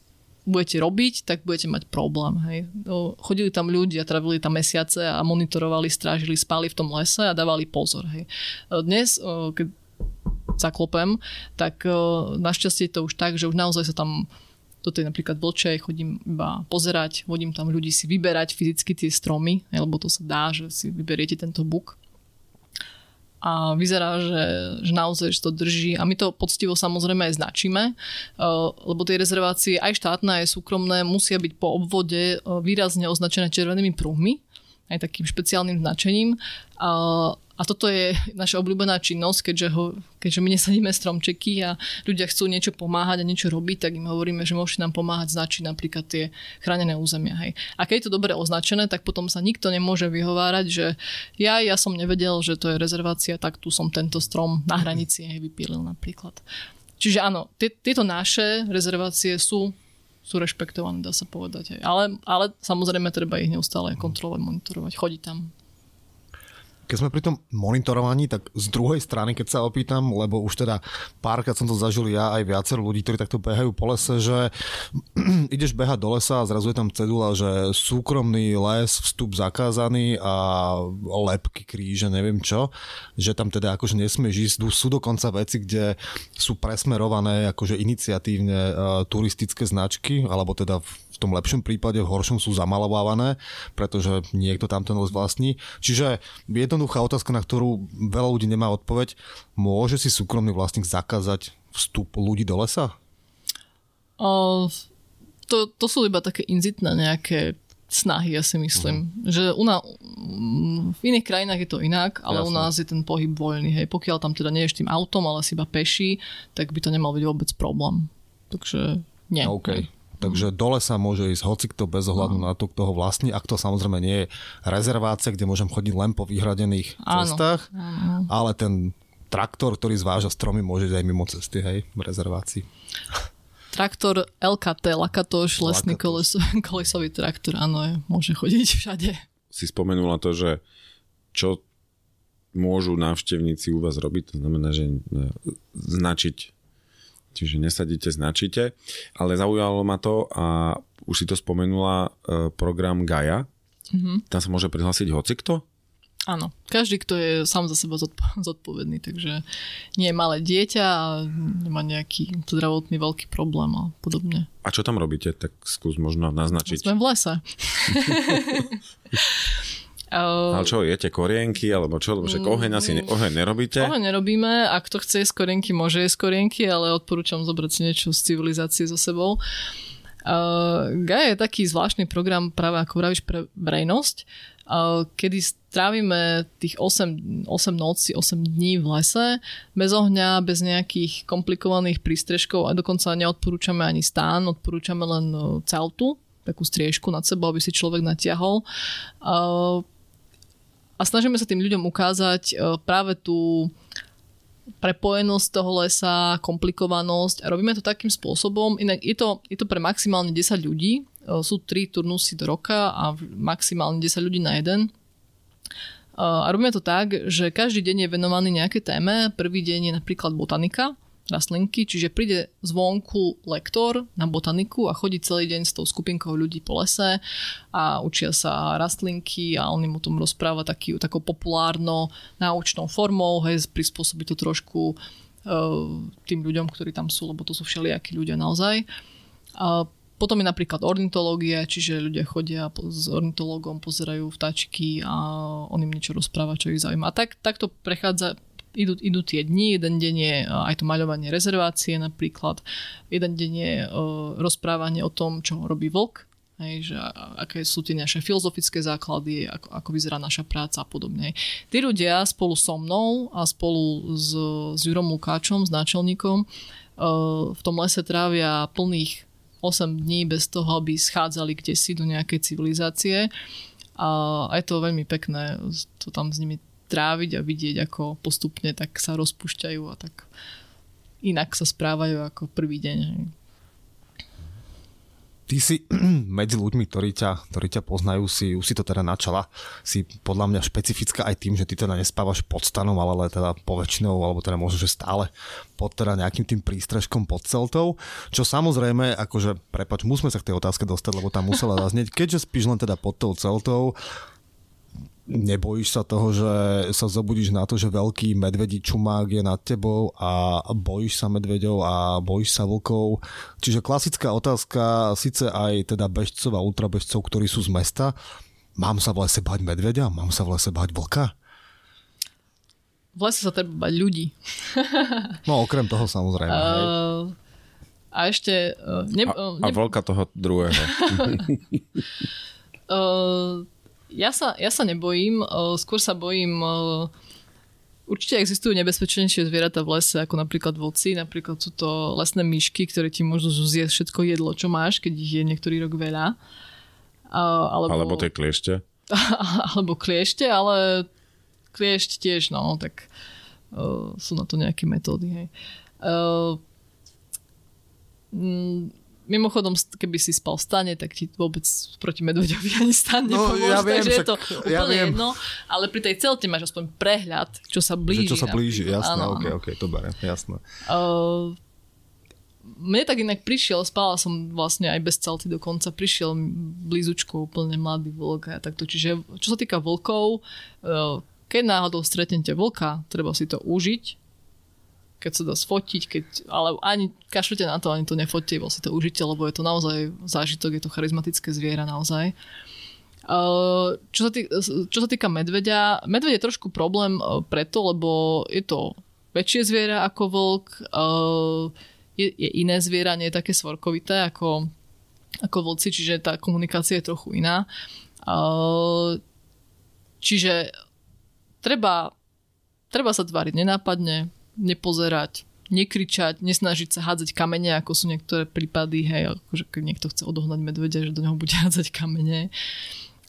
budete robiť, tak budete mať problém. Hej. No, chodili tam ľudia, travili tam mesiace a monitorovali, strážili, spali v tom lese a dávali pozor. Hej. Dnes, keď zaklopem, tak e, našťastie je to už tak, že už naozaj sa tam toto je napríklad vlčej, chodím iba pozerať, vodím tam ľudí si vyberať fyzicky tie stromy, lebo to sa dá, že si vyberiete tento buk. A vyzerá, že, že naozaj že to drží. A my to poctivo samozrejme aj značíme, e, lebo tie rezervácie aj štátne, aj súkromné musia byť po obvode e, výrazne označené červenými pruhmi, aj takým špeciálnym značením. A toto je naša obľúbená činnosť, keďže, ho, keďže my nesadíme stromčeky a ľudia chcú niečo pomáhať a niečo robiť, tak im hovoríme, že môžete nám pomáhať značiť napríklad tie chránené územia. Hej. A keď je to dobre označené, tak potom sa nikto nemôže vyhovárať, že ja, ja som nevedel, že to je rezervácia, tak tu som tento strom na hranici hej, vypílil napríklad. Čiže áno, tieto naše rezervácie sú sú rešpektované, dá sa povedať. Ale, ale samozrejme treba ich neustále kontrolovať, monitorovať, chodiť tam keď sme pri tom monitorovaní, tak z druhej strany, keď sa opýtam, lebo už teda párkrát som to zažil ja aj viacero ľudí, ktorí takto behajú po lese, že (clears throat) ideš behať do lesa a zrazu je tam cedula, že súkromný les, vstup zakázaný a lepky, kríže, neviem čo, že tam teda akože nesmieš ísť. Sú dokonca veci, kde sú presmerované akože iniciatívne uh, turistické značky, alebo teda v tom lepšom prípade, v horšom sú zamalovávané, pretože niekto tam ten les vlastní. Čiže jednoduchá otázka, na ktorú veľa ľudí nemá odpoveď. Môže si súkromný vlastník zakázať vstup ľudí do lesa? O, to, to sú iba také inzitné nejaké snahy, ja si myslím. Uh-huh. Že u na, v iných krajinách je to inak, ale Jasne. u nás je ten pohyb voľný. Hej. Pokiaľ tam teda nie je tým autom, ale si iba peší, tak by to nemal byť vôbec problém. Takže nie. Okay. Takže dole sa môže ísť hocikto bez ohľadu no. na to, kto ho vlastní, ak to samozrejme nie je rezervácia, kde môžem chodiť len po vyhradených Áno. cestách, Áno. ale ten traktor, ktorý zváža stromy, môže ísť aj mimo cesty, hej, v rezervácii. Traktor LKT, Lakatoš, lesný koleso, (laughs) kolesový traktor, áno, je, môže chodiť všade. Si spomenula to, že čo môžu návštevníci u vás robiť, to znamená, že e, značiť Čiže nesadíte, značíte. Ale zaujalo ma to a už si to spomenula, e, program Gaia. Mm-hmm. Tam sa môže prihlásiť hocikto? Áno, každý, kto je sám za seba (laughs) zodpovedný, takže nie je malé dieťa a nemá nejaký zdravotný veľký problém a podobne. A čo tam robíte? Tak skús možno naznačiť. Sme v lese. (laughs) Uh, Ale čo, jete korienky, alebo čo? Lebo však oheň asi ne, oheň nerobíte? Oheň nerobíme, ak to chce jesť korienky, môže jesť korienky, ale odporúčam zobrať si niečo z civilizácie so sebou. Uh, Gaia je taký zvláštny program práve ako vravíš pre verejnosť, uh, kedy strávime tých 8, 8 noci, 8 dní v lese, bez ohňa, bez nejakých komplikovaných prístrežkov a dokonca neodporúčame ani stán, odporúčame len uh, celtu, takú striežku nad sebou, aby si človek natiahol. Uh, a snažíme sa tým ľuďom ukázať e, práve tú prepojenosť toho lesa, komplikovanosť a robíme to takým spôsobom, inak je to, je to pre maximálne 10 ľudí, e, sú 3 turnusy do roka a maximálne 10 ľudí na jeden. A robíme to tak, že každý deň je venovaný nejaké téme. Prvý deň je napríklad botanika, rastlinky, čiže príde zvonku lektor na botaniku a chodí celý deň s tou skupinkou ľudí po lese a učia sa rastlinky a on im o tom rozpráva taký, takou populárno naučnou formou, hej, prispôsobí to trošku uh, tým ľuďom, ktorí tam sú, lebo to sú všelijakí ľudia naozaj. Uh, potom je napríklad ornitológia, čiže ľudia chodia s ornitológom, pozerajú vtáčiky a on im niečo rozpráva, čo ich zaujíma. A tak, takto prechádza, idú, idú tie dni, jeden deň je e, aj to maľovanie rezervácie napríklad, jeden deň je uh, rozprávanie o tom, čo robí vlk, Hej, že aké sú tie naše filozofické základy, ako, ako vyzerá naša práca a podobne. Tí ľudia spolu so mnou a spolu s, s Jurom Lukáčom, s náčelníkom, uh, v tom lese trávia plných 8 dní bez toho, aby schádzali kde si do nejakej civilizácie. A je to veľmi pekné to tam s nimi tráviť a vidieť, ako postupne tak sa rozpúšťajú a tak inak sa správajú ako prvý deň ty si (clears throat) medzi ľuďmi, ktorí ťa, ktorí ťa poznajú, si, už si to teda načala, si podľa mňa špecifická aj tým, že ty teda nespávaš pod stanom, ale teda poväčšinou, alebo teda možno, že stále pod teda nejakým tým prístrežkom pod celtou, čo samozrejme, akože, prepač, musíme sa k tej otázke dostať, lebo tam musela zaznieť, keďže spíš len teda pod tou celtou, nebojíš sa toho, že sa zobudíš na to, že veľký medvedí čumák je nad tebou a bojíš sa medveďov a bojíš sa vlkov. Čiže klasická otázka, síce aj teda bežcov a ultrabežcov, ktorí sú z mesta, mám sa v lese bať medveďa? Mám sa v lese bať vlka? V lese sa treba bať ľudí. (laughs) no okrem toho samozrejme. Uh, a ešte... Uh, ne, uh, ne... a vlka toho druhého. uh, (laughs) (laughs) ja sa, ja sa nebojím, skôr sa bojím Určite existujú nebezpečnejšie zvieratá v lese, ako napríklad vlci. Napríklad sú to lesné myšky, ktoré ti môžu zjesť všetko jedlo, čo máš, keď ich je niektorý rok veľa. Alebo, alebo tie kliešte. (laughs) alebo kliešte, ale kliešť tiež, no, tak uh, sú na to nejaké metódy. Hej. Uh, Mimochodom, keby si spal v stane, tak ti vôbec proti medveďovi (laughs) ani stan no, nepomôže, ja viem, takže je to úplne ja viem. jedno. Ale pri tej celte máš aspoň prehľad, čo sa blíži. Že čo sa blíži, jasné, ok, ok, to berem, jasné. Uh, mne tak inak prišiel, spala som vlastne aj bez celty dokonca, prišiel blízučko úplne mladý vlk a takto. Čiže čo sa týka vlkov, uh, keď náhodou stretnete vlka, treba si to užiť, keď sa dá sfotiť, keď, ale ani kašlite na to, ani to nefotíte, iba si to užite, lebo je to naozaj zážitok, je to charizmatické zviera naozaj. Uh, čo, sa tý, čo sa týka medveďa, medveď je trošku problém uh, preto, lebo je to väčšie zviera ako vlk, uh, je, je iné zviera, nie je také svorkovité ako, ako vlci, čiže tá komunikácia je trochu iná. Čiže treba, treba sa tváriť nenápadne, nepozerať, nekričať, nesnažiť sa hádzať kamene, ako sú niektoré prípady, hej, akože keď niekto chce odohnať medvedia, že do neho bude (laughs) hádzať kamene.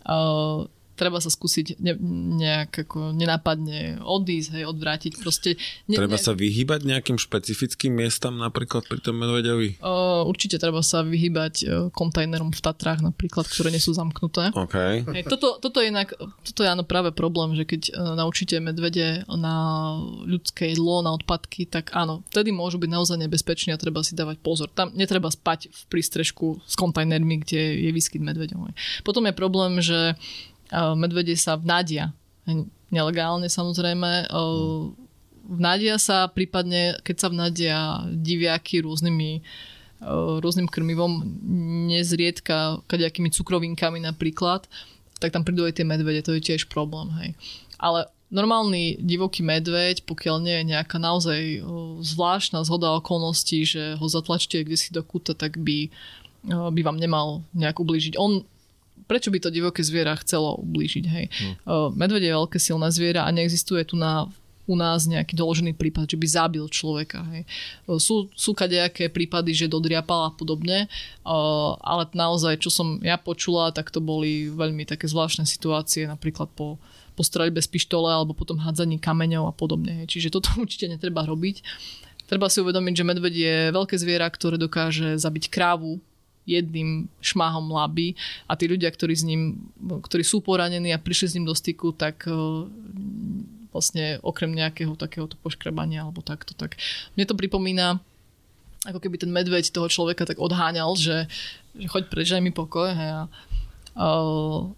Uh, treba sa skúsiť ne, nejak ako nenápadne odísť, hej, odvrátiť. Proste, ne, treba ne... sa vyhybať nejakým špecifickým miestam napríklad pri tom medveďovi? Uh, určite treba sa vyhybať uh, kontajnerom v Tatrách napríklad, ktoré nie sú zamknuté. Okay. Hej, toto, toto, je inak, toto je áno práve problém, že keď uh, naučíte medvede na ľudské jedlo, na odpadky, tak áno, vtedy môžu byť naozaj nebezpeční a treba si dávať pozor. Tam netreba spať v prístrežku s kontajnermi, kde je výskyt medveďov. Potom je problém, že medvede sa vnadia. Nelegálne samozrejme. Vnadia sa prípadne, keď sa vnadia diviaky rôznymi rôznym krmivom, nezriedka kadejakými cukrovinkami napríklad, tak tam prídu aj tie medvede, to je tiež problém. Hej. Ale normálny divoký medveď, pokiaľ nie je nejaká naozaj zvláštna zhoda okolností, že ho zatlačíte kde si do kúta, tak by, by vám nemal nejak ublížiť. On prečo by to divoké zviera chcelo ublížiť, hej. Hmm. Medveď je veľké silné zviera a neexistuje tu na u nás nejaký doložený prípad, že by zabil človeka. Hej. Sú, sú kadejaké prípady, že dodriapal a podobne, ale naozaj, čo som ja počula, tak to boli veľmi také zvláštne situácie, napríklad po, po streľbe z pištole alebo potom hádzaní kameňov a podobne. Hej. Čiže toto (laughs) určite netreba robiť. Treba si uvedomiť, že medveď je veľké zviera, ktoré dokáže zabiť krávu jedným šmáhom laby a tí ľudia, ktorí, s ním, ktorí sú poranení a prišli s ním do styku, tak e, vlastne okrem nejakého takéhoto poškrebania alebo takto, tak mne to pripomína ako keby ten medveď toho človeka tak odháňal, že, že choď preč, aj mi pokoj. Hej, a, uh,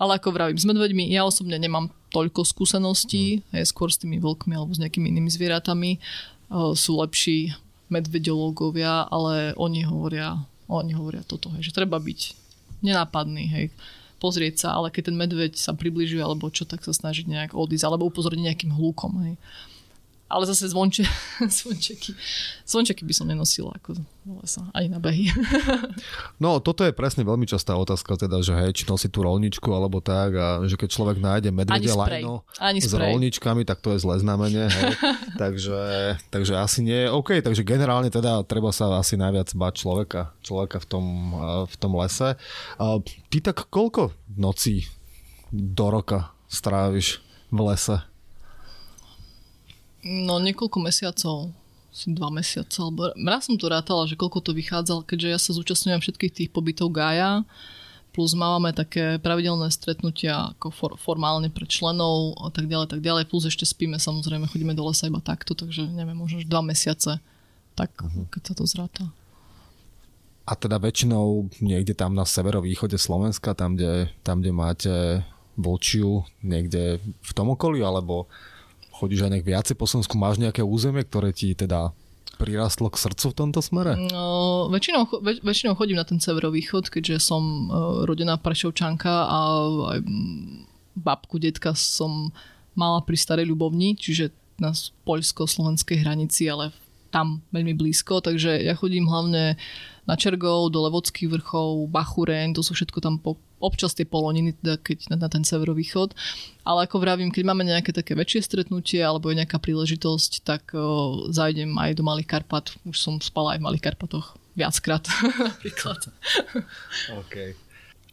ale ako vravím, s medveďmi ja osobne nemám toľko skúseností, mm. hej, skôr s tými vlkmi alebo s nejakými inými zvieratami. Uh, sú lepší medveďológovia, ale oni hovoria, oni hovoria toto, hej, že treba byť nenápadný, hej, pozrieť sa, ale keď ten medveď sa približuje alebo čo, tak sa snažiť nejak odísť alebo upozorniť nejakým hľúkom. Hej ale zase zvonče, (laughs) zvončeky, zvončeky by som nenosila ako lesa, ani na behy. No, toto je presne veľmi častá otázka, teda, že hej, či nosí tú rolničku alebo tak a že keď človek nájde medvedia lajno s rolničkami, tak to je zlé znamenie, hej. (laughs) takže, takže asi nie. OK, takže generálne teda treba sa asi najviac bať človeka, človeka v tom, v tom lese. Ty tak koľko nocí do roka stráviš v lese? No niekoľko mesiacov, asi dva mesiace, alebo raz som to rátala, že koľko to vychádzal, keďže ja sa zúčastňujem všetkých tých pobytov Gaja, plus máme také pravidelné stretnutia ako for, formálne pre členov a tak ďalej, tak ďalej, plus ešte spíme samozrejme, chodíme do lesa iba takto, takže neviem, možno dva mesiace, tak uh-huh. keď sa to zráta. A teda väčšinou niekde tam na severovýchode Slovenska, tam kde, tam, kde máte Vlčiu, niekde v tom okolí, alebo chodíš aj nejak viacej po Slovensku, máš nejaké územie, ktoré ti teda prirastlo k srdcu v tomto smere? No, väčšinou, väč, väčšinou chodím na ten severovýchod, keďže som uh, rodená Prešovčanka a aj babku, detka som mala pri Starej Ľubovni, čiže na poľsko-slovenskej hranici, ale tam veľmi blízko, takže ja chodím hlavne na Čergov, do Levodských vrchov, Bachureň, to sú všetko tam po občas tie poloniny, teda keď na, na ten severovýchod. Ale ako vravím, keď máme nejaké také väčšie stretnutie alebo je nejaká príležitosť, tak o, zajdem aj do Malých Karpat. Už som spala aj v Malých Karpatoch viackrát (laughs) napríklad. OK.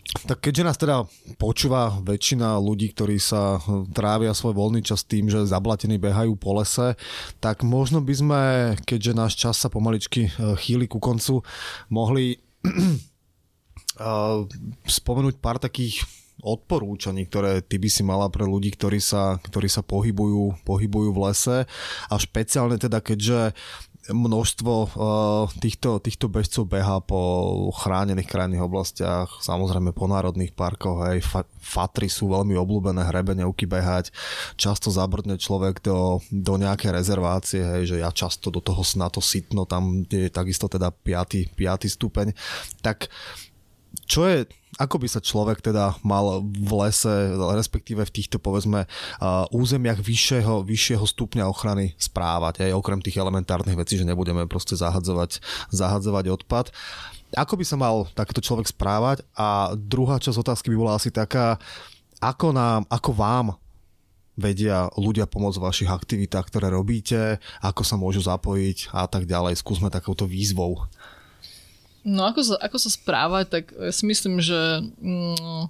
Tak keďže nás teda počúva väčšina ľudí, ktorí sa trávia svoj voľný čas tým, že zablatení behajú po lese, tak možno by sme, keďže náš čas sa pomaličky e, chýli ku koncu, mohli spomenúť pár takých odporúčaní, ktoré ty by si mala pre ľudí, ktorí sa, ktorí sa pohybujú, pohybujú v lese a špeciálne teda keďže množstvo uh, týchto, týchto bežcov beha po chránených krajných oblastiach, samozrejme po národných parkoch, hej, fa- fatry sú veľmi obľúbené hrebenevky behať, často zabrdne človek do, do nejaké rezervácie, hej, že ja často do toho na to sitno, tam je takisto teda 5. 5. stupeň, tak čo je, ako by sa človek teda mal v lese, respektíve v týchto povedzme územiach vyššieho, vyššieho stupňa ochrany správať, aj okrem tých elementárnych vecí, že nebudeme proste zahadzovať, zahadzovať odpad. Ako by sa mal takýto človek správať? A druhá časť otázky by bola asi taká, ako, nám, ako vám vedia ľudia pomôcť v vašich aktivitách, ktoré robíte, ako sa môžu zapojiť a tak ďalej. Skúsme takouto výzvou. No ako sa, ako sa správať, tak ja si myslím, že, mm,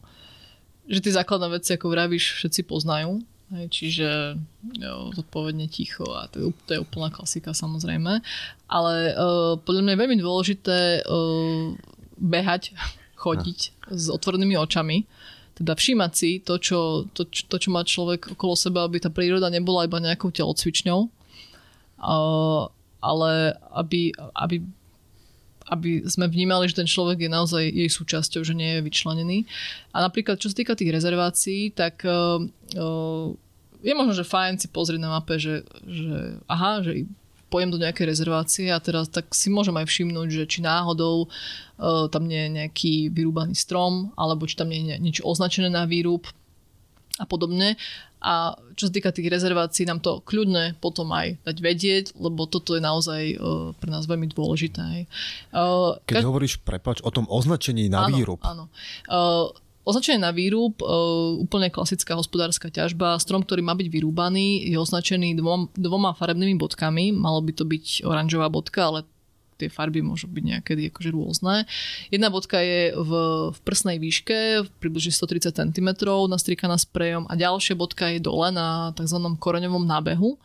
že tie základné veci, ako vravíš, všetci poznajú. Čiže jo, zodpovedne ticho a to je, to je úplná klasika samozrejme. Ale uh, podľa mňa je veľmi dôležité uh, behať, (laughs) chodiť s otvorenými očami. Teda všímať si to čo, to, to, čo má človek okolo seba, aby tá príroda nebola iba nejakou telocvičňou, uh, ale aby, aby aby sme vnímali, že ten človek je naozaj jej súčasťou, že nie je vyčlenený. A napríklad, čo sa týka tých rezervácií, tak uh, je možno, že fajn si pozrieť na mape, že, že aha, že pojem do nejakej rezervácie a teraz tak si môžem aj všimnúť, že či náhodou uh, tam nie je nejaký vyrúbaný strom, alebo či tam nie je niečo označené na výrub a podobne. A čo sa týka tých rezervácií, nám to kľudne potom aj dať vedieť, lebo toto je naozaj uh, pre nás veľmi dôležité. Uh, Keď ka- hovoríš, prepač, o tom označení na áno, výrub. Áno. Uh, Označenie na výrub, úplne klasická hospodárska ťažba. Strom, ktorý má byť vyrúbaný, je označený dvom, dvoma farebnými bodkami. Malo by to byť oranžová bodka, ale tie farby môžu byť nejaké akože rôzne. Jedna bodka je v, v prsnej výške, približne 130 cm, nastrikaná sprejom a ďalšia bodka je dole na tzv. koreňovom nábehu.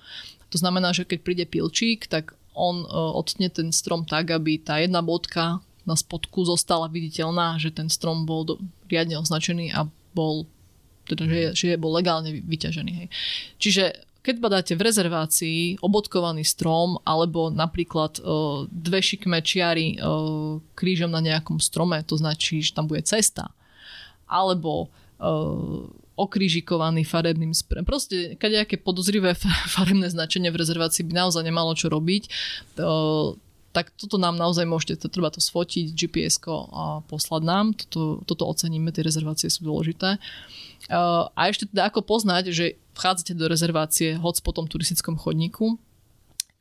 To znamená, že keď príde pilčík, tak on uh, odtne ten strom tak, aby tá jedna bodka na spodku zostala viditeľná, že ten strom bol do, riadne označený a bol teda, že, je, že je bol legálne vyťažený. Hej. Čiže keď badáte v rezervácii obodkovaný strom alebo napríklad uh, dve šikme čiary uh, krížom na nejakom strome, to značí, že tam bude cesta. Alebo uh, okrižikovaný farebným sprem. Proste kadejaké podozrivé (laughs) farebné značenie v rezervácii by naozaj nemalo čo robiť. Uh, tak toto nám naozaj môžete, to treba to sfotiť, gps a poslať nám. Toto, toto oceníme, tie rezervácie sú dôležité. Uh, a ešte teda ako poznať, že vchádzate do rezervácie hoc po tom turistickom chodníku.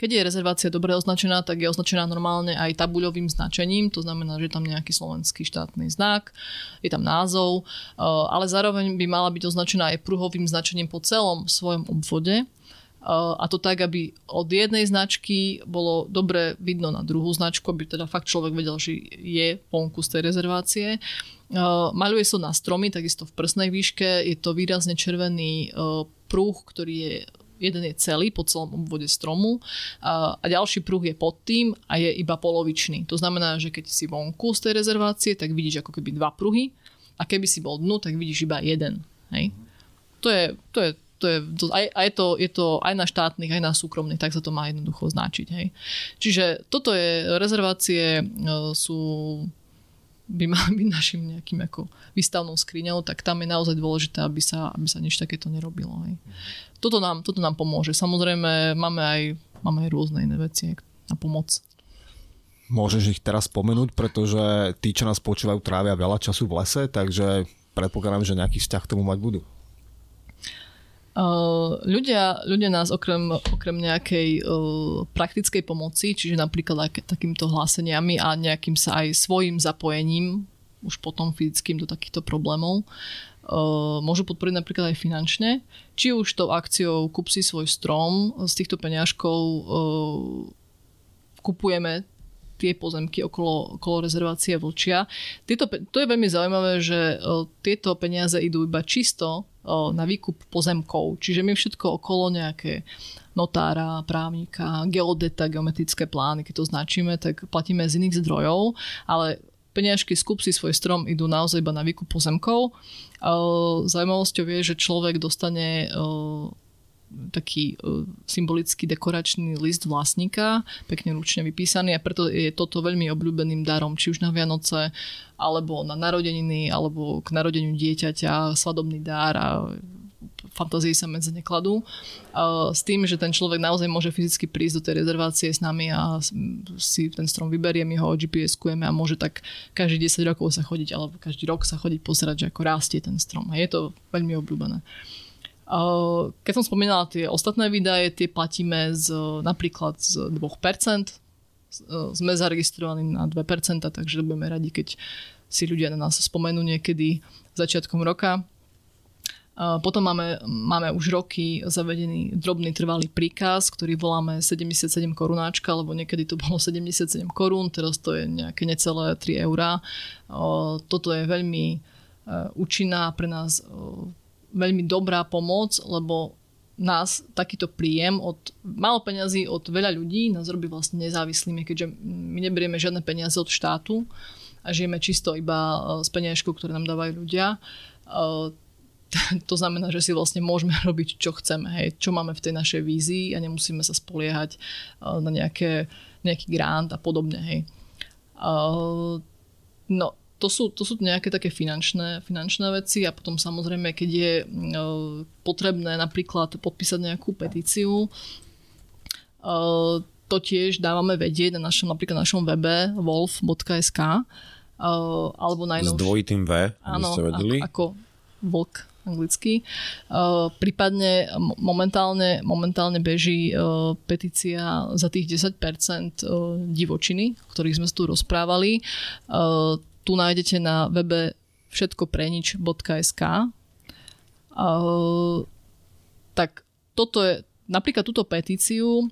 Keď je rezervácia dobre označená, tak je označená normálne aj tabuľovým značením, to znamená, že je tam nejaký slovenský štátny znak, je tam názov, ale zároveň by mala byť označená aj pruhovým značením po celom svojom obvode. A to tak, aby od jednej značky bolo dobre vidno na druhú značku, aby teda fakt človek vedel, že je vonku z tej rezervácie. Maľuje sa na stromy, takisto v prsnej výške. Je to výrazne červený pruh, ktorý je jeden je celý po celom obvode stromu a, a ďalší pruh je pod tým a je iba polovičný. To znamená, že keď si vonku z tej rezervácie, tak vidíš ako keby dva pruhy a keby si bol dnu, tak vidíš iba jeden. Hej? To je, to je to je, to, aj, aj to, je to aj na štátnych, aj na súkromných, tak sa to má jednoducho značiť. Hej. Čiže toto je, rezervácie sú by mali byť našim nejakým ako výstavnou skriňou, tak tam je naozaj dôležité, aby sa, aby sa nič takéto nerobilo. Hej. Toto, nám, toto nám pomôže. Samozrejme, máme aj, máme aj rôzne iné veci na pomoc. Môžeš ich teraz spomenúť, pretože tí, čo nás počúvajú, trávia veľa času v lese, takže predpokladám, že nejaký vzťah k tomu mať budú. Ľudia, ľudia nás okrem, okrem nejakej uh, praktickej pomoci, čiže napríklad aj takýmto hláseniami a nejakým sa aj svojim zapojením, už potom fyzickým do takýchto problémov, uh, môžu podporiť napríklad aj finančne. Či už tou akciou Kup si svoj strom, z týchto peňažkov uh, kupujeme tie pozemky okolo, okolo rezervácie Vlčia. Tieto, to je veľmi zaujímavé, že uh, tieto peniaze idú iba čisto na výkup pozemkov. Čiže my všetko okolo nejaké notára, právnika, geodeta, geometrické plány, keď to značíme, tak platíme z iných zdrojov, ale peniažky skup si svoj strom idú naozaj iba na výkup pozemkov. Zaujímavosťou je, že človek dostane taký symbolický dekoračný list vlastníka, pekne ručne vypísaný a preto je toto veľmi obľúbeným darom, či už na Vianoce, alebo na narodeniny, alebo k narodeniu dieťaťa, svadobný dar a fantázii sa medzi nekladú. S tým, že ten človek naozaj môže fyzicky prísť do tej rezervácie s nami a si ten strom vyberie, my ho GPS-kujeme a môže tak každý 10 rokov sa chodiť, alebo každý rok sa chodiť pozerať, že ako rastie ten strom. A je to veľmi obľúbené. Keď som spomínala tie ostatné výdaje, tie platíme z, napríklad z 2%, sme zaregistrovaní na 2%, takže budeme radi, keď si ľudia na nás spomenú niekedy začiatkom roka. Potom máme, máme už roky zavedený drobný trvalý príkaz, ktorý voláme 77 korunáčka, lebo niekedy to bolo 77 korún, teraz to je nejaké necelé 3 eurá. Toto je veľmi účinná pre nás veľmi dobrá pomoc, lebo nás takýto príjem od málo peňazí od veľa ľudí nás robí vlastne nezávislými, keďže my neberieme žiadne peniaze od štátu a žijeme čisto iba e, z peniažkov, ktoré nám dávajú ľudia. E, (laughs) to znamená, že si vlastne môžeme (laughs) robiť, čo chceme, hej, čo máme v tej našej vízii a nemusíme sa spoliehať e, na nejaké, nejaký grant a podobne. Hej. No, to sú, to sú nejaké také finančné, finančné veci a potom samozrejme, keď je e, potrebné napríklad podpísať nejakú petíciu, e, to tiež dávame vedieť na našom, napríklad na našom webe wolf.sk e, alebo najnovšie. S dvojitým V, Áno, ste vedeli? ako vlk anglicky. Prípadne momentálne, momentálne beží petícia za tých 10% uh, divočiny, o ktorých sme tu rozprávali. Tu nájdete na webe všetkoprenič.sk. Uh, tak toto je, napríklad túto petíciu,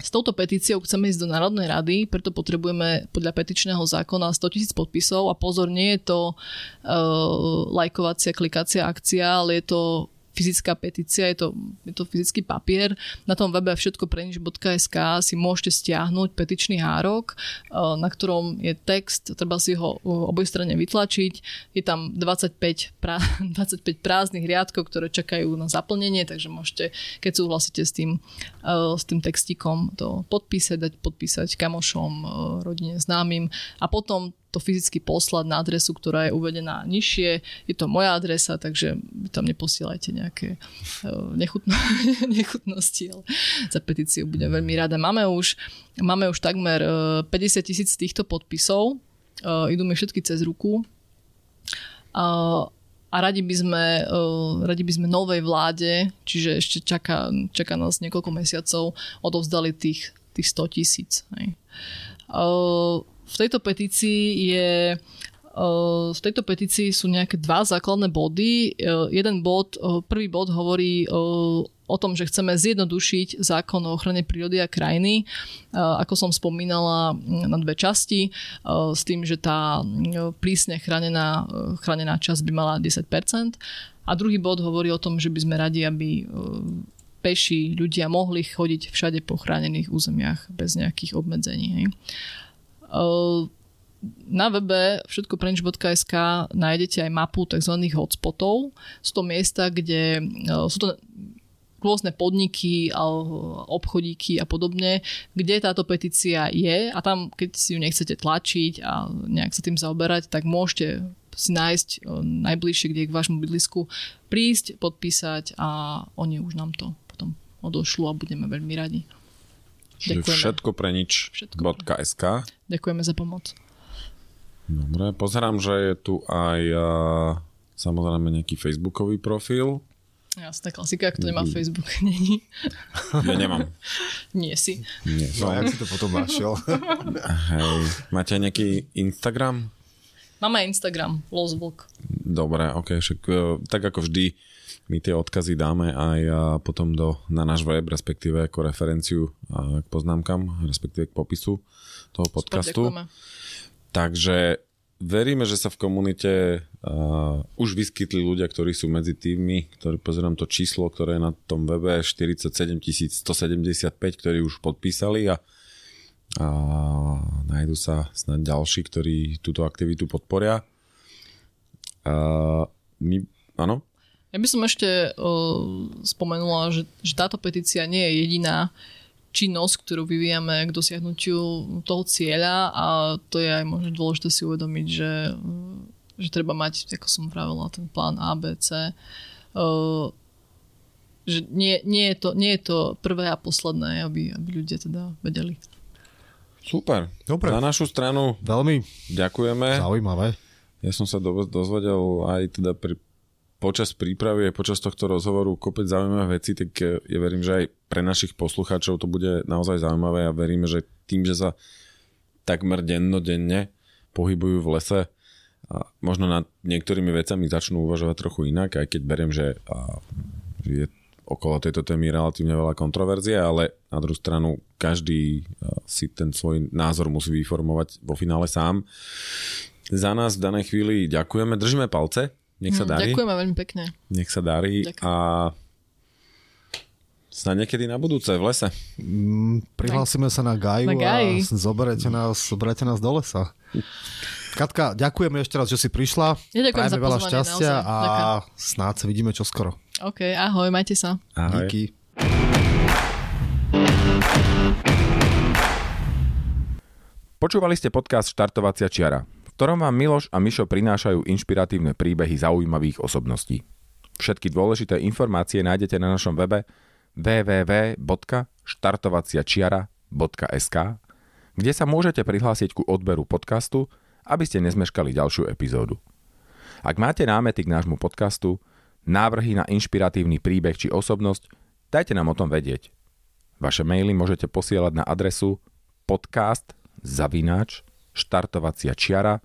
s touto petíciou chceme ísť do Národnej rady, preto potrebujeme podľa petičného zákona 100 tisíc podpisov a pozor, nie je to uh, lajkovacia, klikacia akcia, ale je to fyzická petícia, je to, je to fyzický papier. Na tom webe všetko prenič.sk si môžete stiahnuť petičný hárok, na ktorom je text, treba si ho oboj strane vytlačiť. Je tam 25, pra, 25 prázdnych riadkov, ktoré čakajú na zaplnenie, takže môžete, keď súhlasíte s tým, s tým textíkom, to podpísať, dať podpísať kamošom, rodine, známym a potom to fyzicky poslať na adresu, ktorá je uvedená nižšie. Je to moja adresa, takže tam neposielajte nejaké uh, nechutno, (laughs) nechutnosti, ale za petíciu budem veľmi rada. Máme už, máme už takmer uh, 50 tisíc týchto podpisov. Uh, idú mi všetky cez ruku. A radi by sme, radi by sme novej vláde, čiže ešte čaká, čaká nás niekoľko mesiacov, odovzdali tých, tých 100 tisíc. V tejto petícii je v tejto petícii sú nejaké dva základné body. Jeden bod, prvý bod hovorí o tom, že chceme zjednodušiť zákon o ochrane prírody a krajiny, ako som spomínala na dve časti, s tým, že tá prísne chránená, chránená časť by mala 10%. A druhý bod hovorí o tom, že by sme radi, aby peši ľudia mohli chodiť všade po chránených územiach bez nejakých obmedzení. Hej. Na webe všetkoprenč.sk nájdete aj mapu tzv. hotspotov. Sú to miesta, kde sú to rôzne podniky, obchodíky a podobne, kde táto petícia je a tam, keď si ju nechcete tlačiť a nejak sa tým zaoberať, tak môžete si nájsť najbližšie, kde je k vášmu bydlisku, prísť, podpísať a oni už nám to potom odošlu a budeme veľmi radi. Čiže všetko pre nič .sk. Ďakujeme za pomoc. Dobre, pozerám, že je tu aj uh, samozrejme nejaký facebookový profil. Jasná klasika, kto nemá Facebook, (laughs) není. Ja nemám. (laughs) Nie si. Nie. No jak si to potom našiel? (laughs) Hej, máte aj nejaký Instagram? Máme Instagram, Losvlk. Dobre, ok, však tak ako vždy my tie odkazy dáme aj potom do, na náš web, respektíve ako referenciu k poznámkam, respektíve k popisu toho podcastu. Takže veríme, že sa v komunite uh, už vyskytli ľudia, ktorí sú medzi tými, ktorí pozerám to číslo, ktoré je na tom webe 47 175, ktorí už podpísali a, a nájdu sa snad ďalší, ktorí túto aktivitu podporia. Uh, my, áno? Ja by som ešte uh, spomenula, že, že táto petícia nie je jediná činnosť, ktorú vyvíjame k dosiahnutiu toho cieľa a to je aj možno dôležité si uvedomiť, že, že treba mať, ako som vravila, ten plán ABC. Uh, že nie, nie, je to, nie je to prvé a posledné, aby, aby ľudia teda vedeli. Super. Dobre. Na našu stranu Veľmi ďakujeme. Zaujímavé. Ja som sa dozvedel aj teda pri počas prípravy počas tohto rozhovoru kopec zaujímavé veci, tak ja verím, že aj pre našich poslucháčov to bude naozaj zaujímavé a veríme, že tým, že sa takmer dennodenne pohybujú v lese, a možno nad niektorými vecami začnú uvažovať trochu inak, aj keď beriem, že je okolo tejto témy relatívne veľa kontroverzie, ale na druhú stranu každý si ten svoj názor musí vyformovať vo finále sám. Za nás v danej chvíli ďakujeme, držíme palce, nech sa hm, darí. Ďakujeme veľmi pekne. Nech sa darí Ďakujem. a snad niekedy na budúce v lese. Mm, prihlásime sa na Gaju na a zoberete nás, zoberete nás do lesa. Katka, ďakujeme ešte raz, že si prišla. Ja ďakujem Prajme za veľa šťastia naozaj. a ďakujem. snáď sa vidíme čoskoro. OK, ahoj, majte sa. Ahoj. Díky. Počúvali ste podcast Štartovacia čiara ktorom vám Miloš a Mišo prinášajú inšpiratívne príbehy zaujímavých osobností. Všetky dôležité informácie nájdete na našom webe www.štartovaciačiara.sk, kde sa môžete prihlásiť ku odberu podcastu, aby ste nezmeškali ďalšiu epizódu. Ak máte námety k nášmu podcastu, návrhy na inšpiratívny príbeh či osobnosť, dajte nám o tom vedieť. Vaše maily môžete posielať na adresu podcast zavináč štartovacia čiara